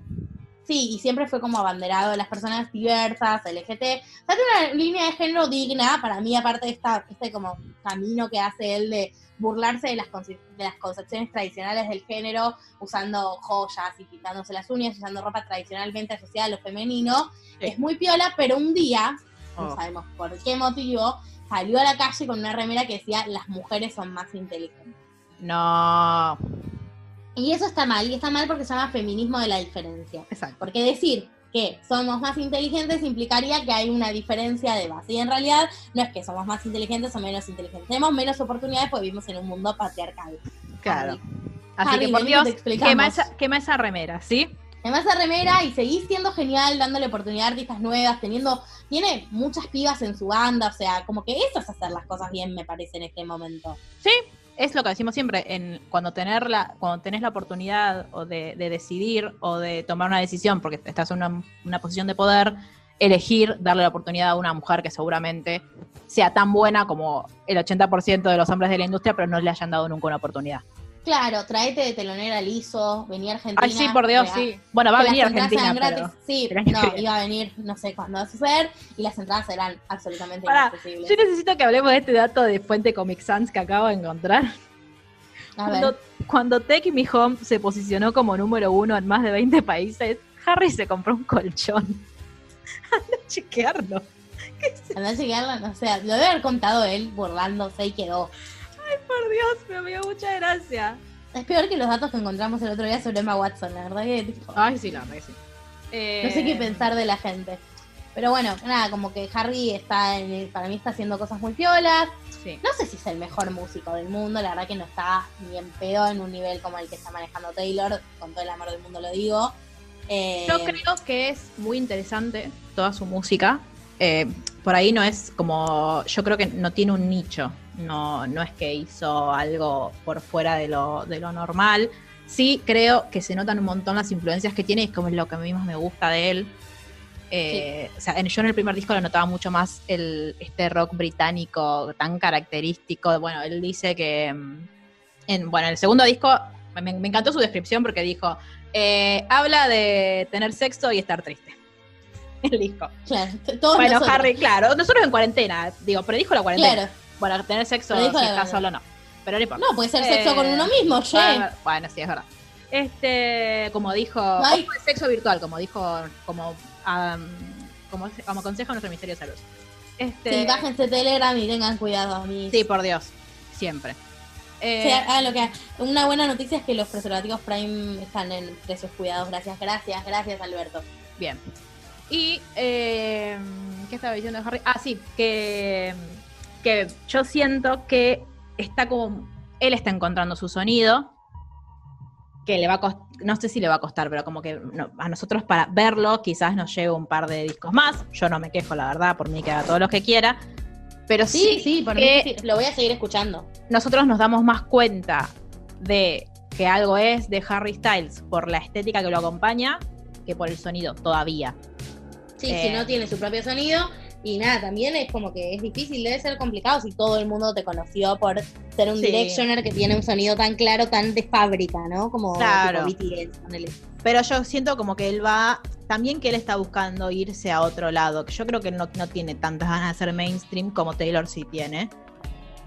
Sí, y siempre fue como abanderado de las personas diversas, LGT. O sea, tiene una línea de género digna, para mí, aparte de esta, este como camino que hace él de burlarse de las, de las concepciones tradicionales del género, usando joyas y pintándose las uñas, usando ropa tradicionalmente asociada a lo femenino. Sí. Es muy piola, pero un día, no Oh. sabemos por qué motivo, salió a la calle con una remera que decía las mujeres son más inteligentes. No. Y eso está mal, y está mal porque se llama feminismo de la diferencia. Exacto. Porque decir que somos más inteligentes implicaría que hay una diferencia de base. Y en realidad no es que somos más inteligentes o menos inteligentes. Tenemos menos oportunidades porque vivimos en un mundo patriarcal. Claro. Así Harry, que por Dios, quema esa, quema esa remera, ¿sí? Además esa remera y seguís siendo genial, dándole oportunidad a artistas nuevas, teniendo, tiene muchas pibas en su banda, o sea, como que eso es hacer las cosas bien, me parece, en este momento. Sí, es lo que decimos siempre, en, cuando, tener la, cuando tenés la oportunidad o de, de decidir o de tomar una decisión, porque estás en una, una posición de poder, elegir darle la oportunidad a una mujer que seguramente sea tan buena como el 80% de los hombres de la industria, pero no le hayan dado nunca una oportunidad. Claro, traete de telonera liso, venía a Argentina. Ay, sí, por Dios, que- sí. Bueno, va a que venir a Argentina, eran pero... Sí, no, iba a venir, no sé cuándo va a suceder, y las entradas serán absolutamente Pará, inaccesibles. Yo necesito que hablemos de este dato de Fuente Comic Sans que acabo de encontrar. A ver. Cuando, cuando Take Me Home se posicionó como número uno en más de 20 países, Harry se compró un colchón. Anda a chequearlo. Andá a chequearla, no sé, lo debe haber contado él burlándose y quedó. Por Dios, me dio mucha gracia. Es peor que los datos que encontramos el otro día sobre Emma Watson, la verdad que tipo, Ay, sí, la verdad que sí. Eh, no sé qué pensar de la gente. Pero bueno, nada, como que Harry está en el- para mí está haciendo cosas muy piolas. Sí. No sé si es el mejor músico del mundo, la verdad que no está ni en pedo en un nivel como el que está manejando Taylor, con todo el amor del mundo lo digo. Eh, Yo creo que es muy interesante toda su música. Eh, por ahí no es como. Yo creo que no tiene un nicho. No, no es que hizo algo por fuera de lo, de lo normal. Sí, creo que se notan un montón las influencias que tiene y es como lo que a mí más me gusta de él. Eh, O sea, en- yo en el primer disco lo notaba mucho más el, este rock británico tan característico. Bueno, él dice que. mm, En, bueno, en el segundo disco me, me encantó su descripción porque dijo: eh, habla de tener sexo y estar triste. El disco. Claro, todos Bueno, nosotros. Harry, claro, nosotros en cuarentena, digo, predijo la cuarentena. Claro. Bueno, tener sexo si estás solo no. Pero no importa. No, puede ser sexo Eh, con uno mismo, che. Bueno, bueno, sí, es verdad. Este, como dijo, Ay. sexo virtual, como dijo, como, am, como, como consejo nuestro Ministerio de Salud. Este, Sí, bájense Telegram y tengan cuidado, mis. sí, por Dios, siempre. Eh, Sí, hagan lo que. Una buena noticia es que los preservativos Prime están en precios cuidados. Gracias, gracias, gracias, Alberto. Bien. Y, eh, ¿qué estaba diciendo Harry? Ah, sí, que, que yo siento que está como, él está encontrando su sonido, que le va a costar, no sé si le va a costar, pero como que no, a nosotros para verlo quizás nos lleve un par de discos más. Yo no me quejo, la verdad, por mí que haga todo lo que quiera. Pero sí, Sí, sí, por mí que- sí, lo voy a seguir escuchando. nosotros nos damos más cuenta de que algo es de Harry Styles por la estética que lo acompaña que por el sonido todavía. Sí, Eh. si no tiene su propio sonido. Y nada, también es como que es difícil, debe ser complicado si todo el mundo te conoció por ser un Sí. directioner que tiene un sonido tan claro, tan de fábrica, ¿no? Como Claro. BTS. Pero yo siento como que él va, también que él está buscando irse a otro lado, que yo creo que no, no tiene tantas ganas de ser mainstream como Taylor sí tiene.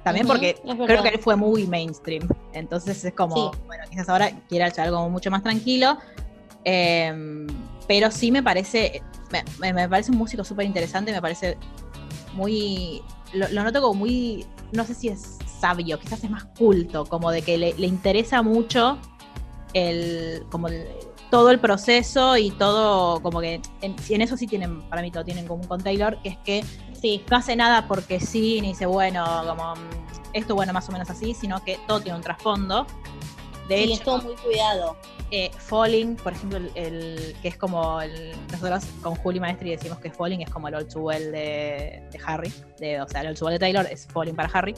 También porque creo que él fue muy mainstream. Entonces es como, Sí. bueno, quizás ahora quiera hacer algo mucho más tranquilo. Eh, pero sí me parece, me, parece un músico súper interesante, me parece muy, lo, noto como muy, no sé si es sabio, quizás es más culto, como de que le, le interesa mucho el, como todo el proceso y todo, como que en, en eso sí tienen, para mí todo tienen común con Taylor, que es que sí, no hace nada porque sí, ni dice, bueno, como mm, esto, bueno, más o menos así, sino que todo tiene un trasfondo. De Sí, hecho, es todo muy cuidado. eh, Falling, por ejemplo, el, el- que es como el, nosotros con Juli Maestri decimos que Falling es como el Old to Well de, de Harry, de, o sea, el Old to Well de Taylor es Falling para Harry.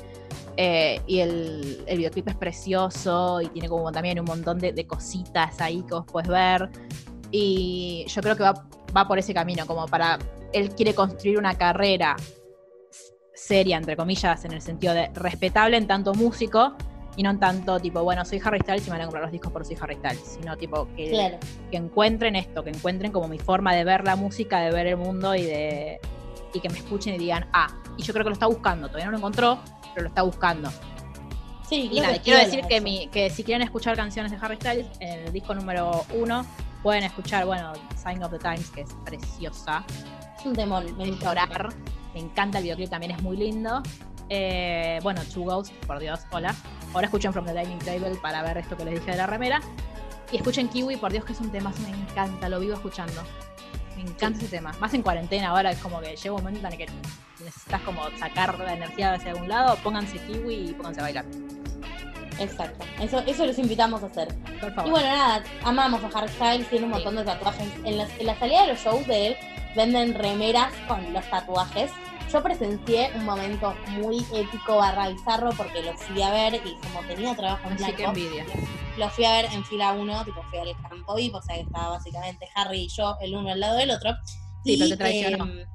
Eh, y el, el videoclip es precioso y tiene como también un montón de, de cositas ahí que vos puedes ver. Y yo creo que va, va por ese camino, como para. Él quiere construir una carrera seria, entre comillas, en el sentido de respetable en tanto músico y no tanto tipo, bueno, soy Harry Styles y me van a comprar los discos por soy Harry Styles, sino tipo que, Claro. que encuentren esto, que encuentren como mi forma de ver la música, de ver el mundo y de y que me escuchen y digan, ah, y yo creo que lo está buscando, todavía no lo encontró, pero lo está buscando. Sí, Y nada, quiero decir que, mi, que si quieren escuchar canciones de Harry Styles, en el disco número uno pueden escuchar, bueno, Sign of the Times, que es preciosa, Es un temón, me llorar. Me encanta el videoclip, también es muy lindo. Eh, bueno, Two Ghosts, por Dios, hola. Ahora escuchen From the Dining Table para ver esto que les dije de la remera. Y escuchen Kiwi, por Dios, que es un tema, me encanta, lo vivo escuchando. Me encanta ese tema. Más en cuarentena ahora, es como que llega un momento en el que necesitas como sacar la energía hacia algún lado, pónganse Kiwi y pónganse a bailar. Exacto. Eso, eso los invitamos a hacer. Por favor. Y bueno, nada, amamos a Harry Styles, tiene un Sí. montón de tatuajes. En la, en la salida de los shows de él venden remeras con los tatuajes. Yo presencié un momento muy épico barra bizarro porque lo fui a ver y como tenía trabajo en que blanco, envidia. lo fui a ver en fila 1, tipo fui al campo VIP, o sea que estaba básicamente Harry y yo, el uno al lado del otro. Sí, Y, pero te traicionó. em,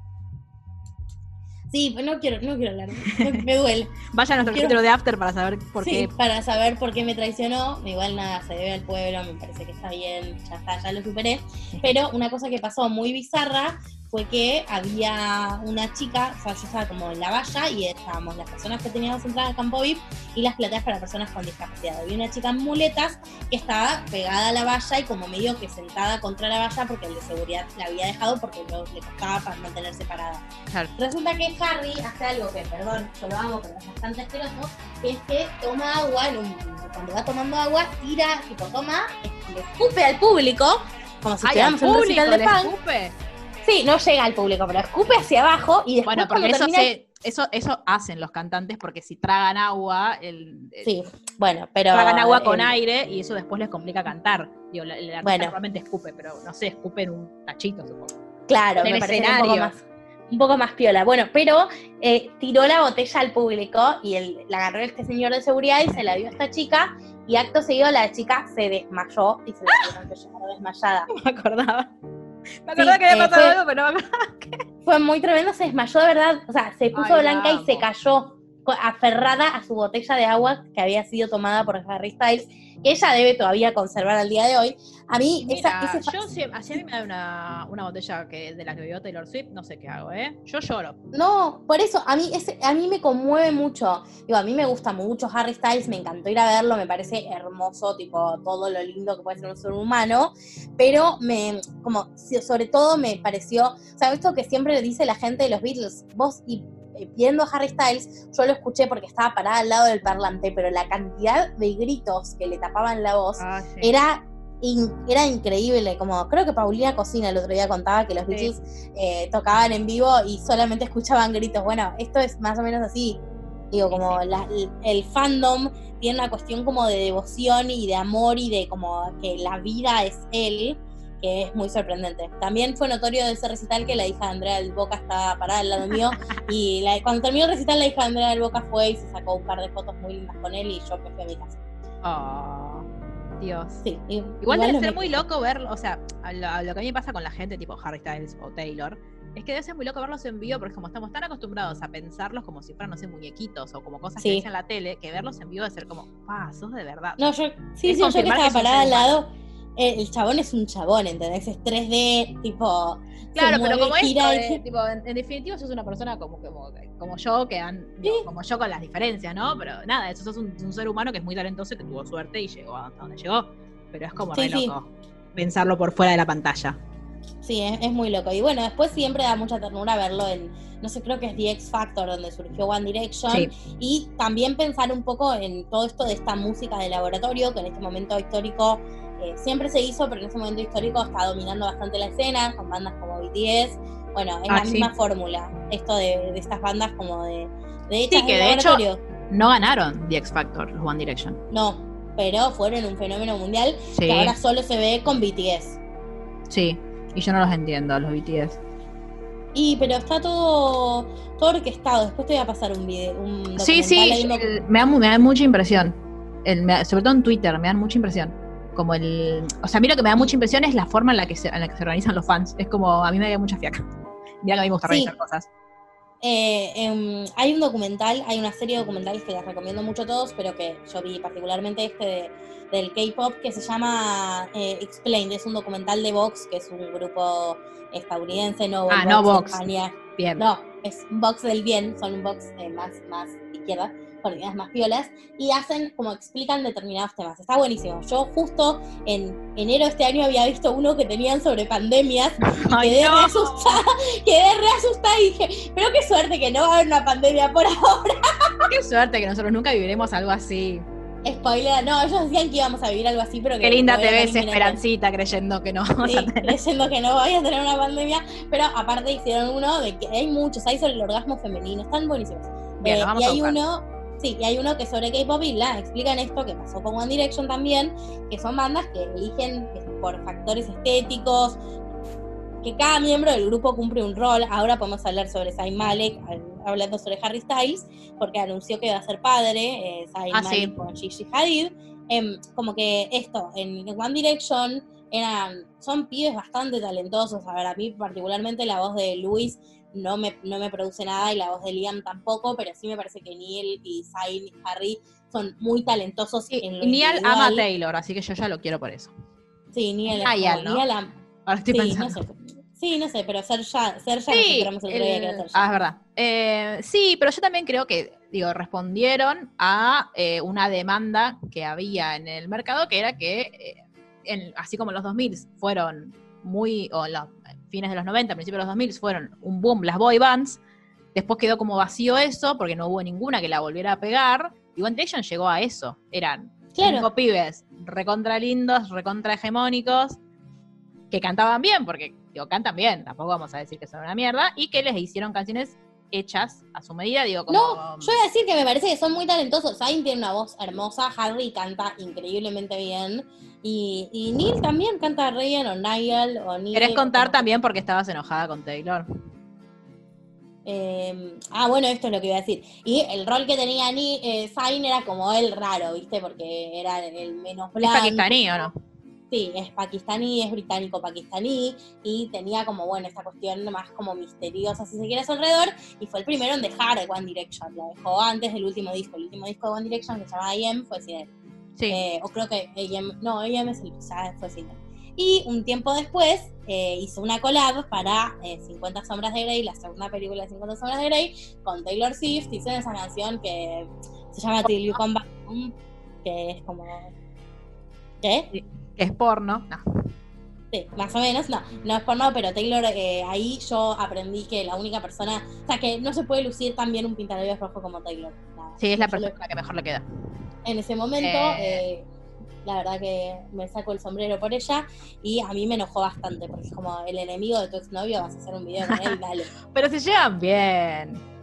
sí, no quiero, no quiero hablar, me, me duele. Vayan a nuestro quiero- capítulo de After para saber por sí, qué. para saber por qué me traicionó. Igual nada, se debe al pueblo, me parece que está bien, ya está, ya lo superé. Pero una cosa que pasó muy bizarra fue que había una chica, o sea, yo estaba como en la valla y estábamos las personas que teníamos entrada al campo VIP y las plateas para personas con discapacidad. Había una chica en muletas que estaba pegada a la valla y como medio que sentada contra la valla porque el de seguridad la había dejado porque no, le costaba para mantenerse parada. Claro. Resulta que Harry hace algo que, perdón, yo lo hago, pero es bastante asqueroso, que es que toma agua, cuando va tomando agua, tira, tipo toma, le escupe al público, como si estuviéramos en un de escupe. Sí, no llega al público, pero escupe hacia abajo y después Bueno, porque eso, termina... se, eso, eso hacen los cantantes porque si tragan agua, el, el- Sí, bueno, pero... tragan agua con el- aire y eso después les complica cantar. Digo, el artista Bueno. normalmente escupe, pero no sé, escupe en un tachito, supongo. Claro, en me parece un poco más un poco más piola. Bueno, pero eh, tiró la botella al público y el, la agarró este señor de seguridad y se la dio a esta chica y acto seguido la chica se desmayó y se la que llevar desmayada. No me acordaba. Me acordaba que eh, había pasado fue- algo, pero no me acordaba. Fue muy tremendo, se desmayó de verdad, o sea, se puso Ay, blanca y se cayó aferrada a su botella de agua que había sido tomada por Harry Styles, que ella debe todavía conservar al día de hoy. A mí, esa, Mira, ese fa- yo si, si a mí me da una, una botella que, de la que bebió Taylor Swift, no sé qué hago, ¿eh? Yo lloro. No, por eso, a mí, ese, a mí me conmueve mucho. Digo, a mí me gusta mucho Harry Styles, me encantó ir a verlo, me parece hermoso, tipo, todo lo lindo que puede ser un ser humano, pero me, como, sobre todo me pareció, o sea, esto que siempre le dice la gente de los Beatles, vos y viendo a Harry Styles, yo lo escuché porque estaba parada al lado del parlante, pero la cantidad de gritos que le tapaban la voz Ah, sí. era, in- era increíble. Como creo que Paulina Cocina el otro día contaba que los Sí. Beatles eh, tocaban en vivo y solamente escuchaban gritos. Bueno, esto es más o menos así. Digo, como sí. la- el, el fandom tiene una cuestión como de devoción y de amor y de como que la vida es él, que es muy sorprendente. También fue notorio de ese recital que la hija de Andrea del Boca estaba parada al lado mío y la- cuando terminó el recital la hija de Andrea del Boca fue y se sacó un par de fotos muy lindas con él y yo me fui a mi casa. Oh, Dios. Sí, i- Igual debe ser muy loco verlo, o sea, a lo, a lo que a mí me pasa con la gente tipo Harry Styles o Taylor, es que debe ser muy loco verlos en vivo porque como estamos tan acostumbrados a pensarlos como si fueran, no sé, muñequitos o como cosas Sí. que dicen en la tele, que verlos en vivo debe ser como, ah, sos de verdad. No, yo sí, sí, yo que estaba parada al lado. Eh, el chabón es un chabón, ¿entendés? Es 3D, tipo. Claro, pero como de- y- tipo, en, en definitiva sos una persona como, como, como yo, que han, como yo con las diferencias, ¿no? Pero nada, eso sos un, un ser humano que es muy talentoso y que tuvo suerte y llegó hasta donde llegó. Pero es como Sí, re sí. loco pensarlo por fuera de la pantalla. Sí, es, es muy loco. Y bueno, después siempre da mucha ternura verlo en, no sé, creo que es The X Factor, donde surgió One Direction. Sí. Y también pensar un poco en todo esto de esta música de laboratorio, que en este momento histórico eh, siempre se hizo, pero en ese momento histórico está dominando bastante la escena, con bandas como BTS. Bueno, es Ah, la sí. misma fórmula, esto de, de estas bandas como de, de hechas Sí, que de de hecho-. No ganaron The X Factor, los One Direction. No, pero fueron un fenómeno mundial Sí, que ahora solo se ve con BTS. sí. Y yo no los entiendo, los BTS. Y pero está todo, todo orquestado. Después te voy a pasar un video, un. Sí, sí, me, da, me da mucha impresión. El- me da- sobre todo en Twitter, me dan mucha impresión. Como el. O sea, a mí lo que me da mucha impresión es la forma en la que se, en la que se organizan los fans. Es como, a mí me da mucha fiaca. Mira que a mí me gusta Sí. organizar cosas. Eh, em, hay un documental, hay una serie de documentales que les recomiendo mucho a todos, pero que yo vi particularmente este de- del K-pop que se llama eh, Explained. Es un documental de Vox, que es un grupo estadounidense, no Ah, no Vox Vox. en España. Bien. No, es un box del bien, son un box eh, más, más izquierda, con ideas más piolas, y hacen como explican determinados temas. Está buenísimo. Yo justo en enero de este año había visto uno que tenían sobre pandemias, Ay, quedé no. re asustada, quedé re asustada y dije, pero qué suerte que no va a haber una pandemia por ahora. Qué suerte que nosotros nunca viviremos algo así. Spoiler, no, ellos decían que íbamos a vivir algo así, pero que Qué linda te ves. Esperancita, creyendo que no. vamos Sí, a tener- creyendo que no vaya a tener una pandemia, pero aparte hicieron uno de que hay muchos, hay sobre el orgasmo femenino, están buenísimos. Bien, Eh, vamos y hay uno, sí, y hay uno que sobre K-pop y la explican esto que pasó con One Direction también, que son bandas que eligen por factores estéticos, que cada miembro del grupo cumple un rol. Ahora podemos hablar sobre Zayn Malik, al- hablando sobre Harry Styles, porque anunció que va a ser padre, eh, Zayn Ah, sí. con Gigi Hadid. Em, como que esto, en One Direction eran, son pibes bastante talentosos. A ver, a mí particularmente la voz de Luis no me, no me produce nada y la voz de Liam tampoco, pero sí me parece que Neil y Zayn y Harry son muy talentosos Sí, en lo Niall ama a. Taylor, así que yo ya lo quiero por eso. Sí, Niall es Niall, como- ¿no? Niall am- Ahora estoy sí, pensando. no sé. Sí, no sé, pero ser ya, ser ya Sí, el día que era el- Serja. ah, es verdad. Eh, sí, pero yo también creo que, digo, respondieron a eh, una demanda que había en el mercado, que era que, eh, en- así como los 2000 fueron muy, o en los fines de los 90, principios de los 2000 fueron un boom las boy bands, después quedó como vacío eso, porque no hubo ninguna que la volviera a pegar, y One Direction llegó a eso. Eran Claro. cinco pibes recontra lindos, recontra hegemónicos, que cantaban bien, porque digo, cantan bien, tampoco vamos a decir que son una mierda, y que les hicieron canciones hechas a su medida, digo, como... No, yo voy a decir que me parece que son muy talentosos. Zayn tiene una voz hermosa, Harry canta increíblemente bien. Y, y Neil también canta re bien, o Niall, o Neil. ¿Querés contar como- también por qué estabas enojada con Taylor? Eh, ah, bueno, esto es lo que iba a decir. Y el rol que tenía Ni, eh, Zayn era como el raro, ¿viste? Porque era el menos ¿Es blanco. pakistaní o no? Sí, es pakistaní, es británico-pakistaní y tenía como, bueno, esta cuestión más como misteriosa, si se quiere, a su alrededor y fue el primero en dejar One Direction, lo dejó antes del último disco, el último disco de One Direction que se llama AM fue sin él. Sí. Eh, o creo que AM, no, AM es el, ya fue sin él. Y un tiempo después eh, hizo una collab para eh, 50 Sombras de Grey, la segunda película de 50 Sombras de Grey, con Taylor Swift, hicieron esa canción que se llama Till You Come Back Home, que es como... ¿Qué? Es porno. No. Sí, más o menos, no, no es por no, pero Taylor, eh, ahí yo aprendí que la única persona, o sea, que no se puede lucir tan bien un pintalabios rojo como Taylor. Nada. Sí, es la Yo lo- persona que mejor le queda. En ese momento, Eh. eh, la verdad que me saco el sombrero por ella y a mí me enojó bastante, porque es como el enemigo de tu exnovio, vas a hacer un video con él, dale. Pero se llevan bien.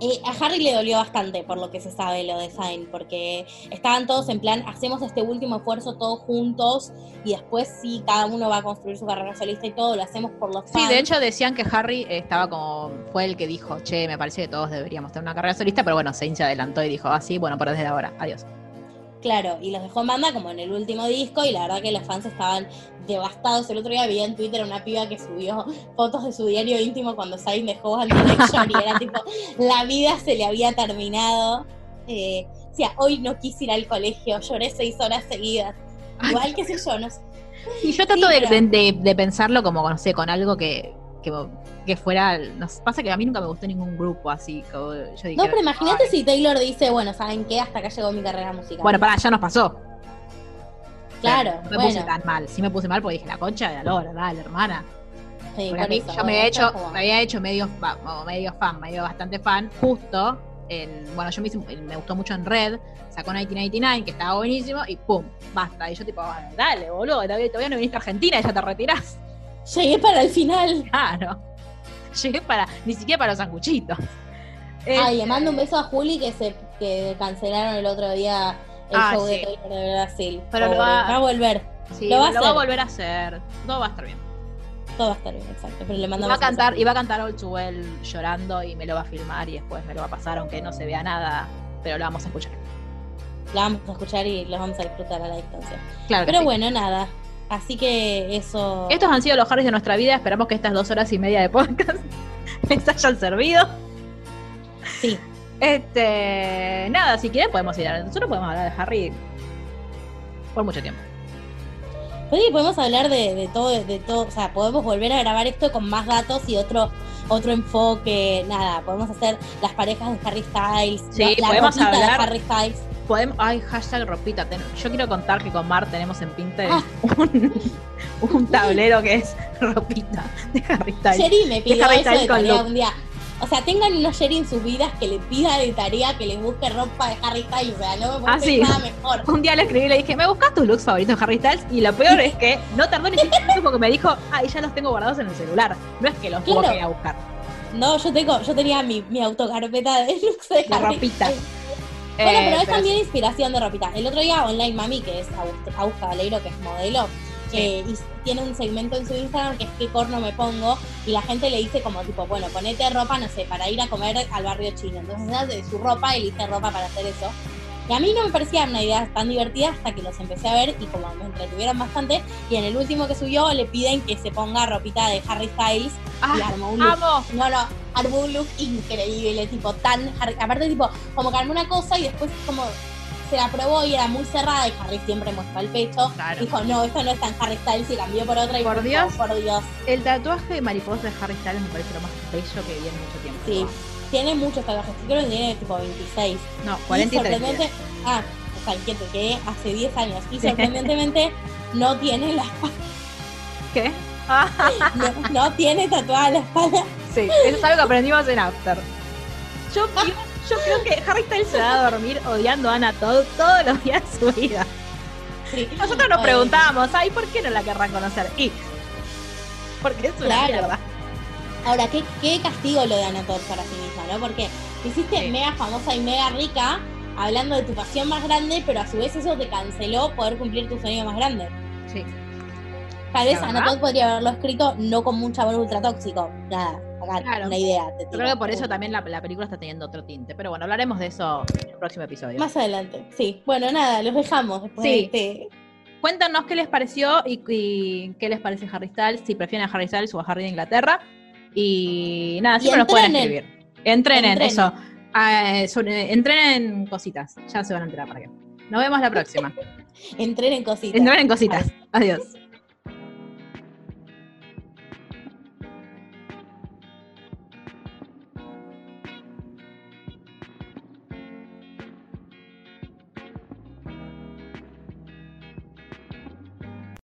Eh, a Harry le dolió bastante por lo que se sabe lo de Zayn, porque estaban todos en plan, hacemos este último esfuerzo todos juntos y después sí, cada uno va a construir su carrera solista y todo, lo hacemos por los Sí, fans. de hecho decían que Harry estaba como, fue el que dijo, che, me parece que todos deberíamos tener una carrera solista, pero bueno, Zayn se adelantó y dijo, ah, sí, bueno, pero desde ahora, adiós. Claro, y los dejó en banda como en el último disco y la verdad que los fans estaban devastados. El otro día vi en Twitter una piba que subió fotos de su diario íntimo cuando Zayn dejó One Direction y era tipo, la vida se le había terminado. Eh, o sea, hoy no quise ir al colegio, lloré seis horas seguidas. Igual, qué sé yo, no sé. Y yo trato Sí, de, pero- de- de pensarlo como, no sé, con algo que, que, que fuera, nos pasa que a mí nunca me gustó ningún grupo así, como yo dije, No, pero imagínate si Taylor dice, bueno, ¿saben qué? Hasta acá llegó mi carrera musical. Bueno, pará, ya nos pasó. claro, No me bueno. puse tan mal. Sí me puse mal porque dije, la concha de la lora, dale, hermana. sí, por mí, eso, yo me, he hecho, como- me había hecho medio, medio fan, medio bastante fan, justo en- bueno, yo me, hice- me gustó mucho en Red, sacó 1999, que estaba buenísimo, y pum, basta. Y yo tipo, "Bueno, dale, boludo, todavía, todavía no viniste a Argentina y ya te retirás. Llegué para el final. Claro. Llegué para, ni siquiera para los sanguchitos. Ay, le Este, mando un beso a Juli que se que cancelaron el otro día el Ah, show sí. de Taylor de Brasil. Pero lo va- va a volver. Sí, lo lo va va, a volver a hacer. Todo va a estar bien. Todo va a estar bien, exacto. Pero le Y va mandamos a cantar, y va a cantar All Too Well llorando y me lo va a filmar y después me lo va a pasar, aunque no se vea nada, pero lo vamos a escuchar. La vamos a escuchar y los vamos a disfrutar a la distancia. Claro. Pero sí. bueno, nada. Así que eso. Estos han sido los Harrys de nuestra vida. Esperamos que estas dos horas y media de podcast les hayan servido. Sí. Este, nada, si quieren podemos ir a, nosotros podemos hablar de Harry por mucho tiempo. Pues sí, podemos hablar de, de todo, de todo, o sea, podemos volver a grabar esto con más datos y otro otro enfoque, nada, podemos hacer las parejas de Harry Styles, Sí, la podemos ropita hablar- de Harry Styles. Podemos, ay, hashtag ropita. ten- yo quiero contar que con Mar tenemos en Pinterest Ah. un, un tablero que es ropita de Harry Styles. Sherry me pidió eso de tarea un día. O sea, tengan una Sherry en sus vidas que le pida de tarea que les busque ropa de Harry Styles, o sea, no me Ah, sí. nada mejor. Un día le escribí y le dije, ¿me buscas tus looks favoritos de Harry Styles? Y lo peor es que no tardó ni cinco minutos porque me dijo, ay, ya los tengo guardados en el celular. No es que los tuvo Claro. que ir a buscar. No, yo tengo, yo tenía mi, mi autocarpeta de looks de, De Harry ropita. Styles. Bueno, Eh, pero es pero también inspiración de ropita. El otro día Online Mami, que es Agus Cabaleiro, que es modelo, Sí. eh, y tiene un segmento en su Instagram que es qué corno me pongo, y la gente le dice como tipo, bueno, ponete ropa, no sé, para ir a comer al barrio chino. Entonces ella de su ropa elige ropa para hacer eso. Y a mí no me parecía una idea tan divertida hasta que los empecé a ver y como me entretuvieron bastante. Y en el último que subió le piden que se ponga ropita de Harry Styles Ah, y armó un look amo. no, no, armó un look increíble, tipo tan. Harry- Aparte, tipo, como que armó una cosa y después, como se la probó y era muy cerrada y Harry siempre muestra el pecho. Claro. Dijo, no, esto no es tan Harry Styles y cambió por otra y Por fue Dios. por Dios. El tatuaje de mariposa de Harry Styles me parece lo más bello que vi en mucho tiempo. Sí, tiene muchos tatuajes, creo que tiene tipo 26. No, Y 43. sorprendente, ah, o sea, que, que hace 10 años. Y sorprendentemente no tiene la espalda, ¿Qué? No, no tiene tatuada la espalda. sí, eso es algo que aprendimos en After. Yo, yo, yo creo que Harry Styles se va a dormir odiando a Anna Todd todos los días de su vida. Sí. Y nosotros nos preguntábamos, ay, ¿por qué no la querrán conocer? Y. Porque es una Claro. mierda. Ahora, ¿qué, qué castigo lo de Anatol para sí misma, ¿no? Porque te hiciste Sí. mega famosa y mega rica hablando de tu pasión más grande, pero a su vez eso te canceló poder cumplir tu sueño más grande. Sí. Tal vez. Anatol podría haberlo escrito no con mucho amor ultra tóxico. Nada, acá Claro. una idea. te creo que por eso también la, la película está teniendo otro tinte. Pero bueno, hablaremos de eso en el próximo episodio. Más adelante, sí. Bueno, nada, los dejamos después Sí. de este. Cuéntanos qué les pareció y, y qué les parece Harry Styles, si prefieren a Harry Styles o a Harry de Inglaterra. Y nada, Y siempre nos pueden entrenen. escribir. Entrenen, Entrenen. eso. Ah, sobre- entrenen cositas. Ya se van a enterar para qué. Nos vemos la próxima. Entren en cositas. Entrenen cositas. Adiós.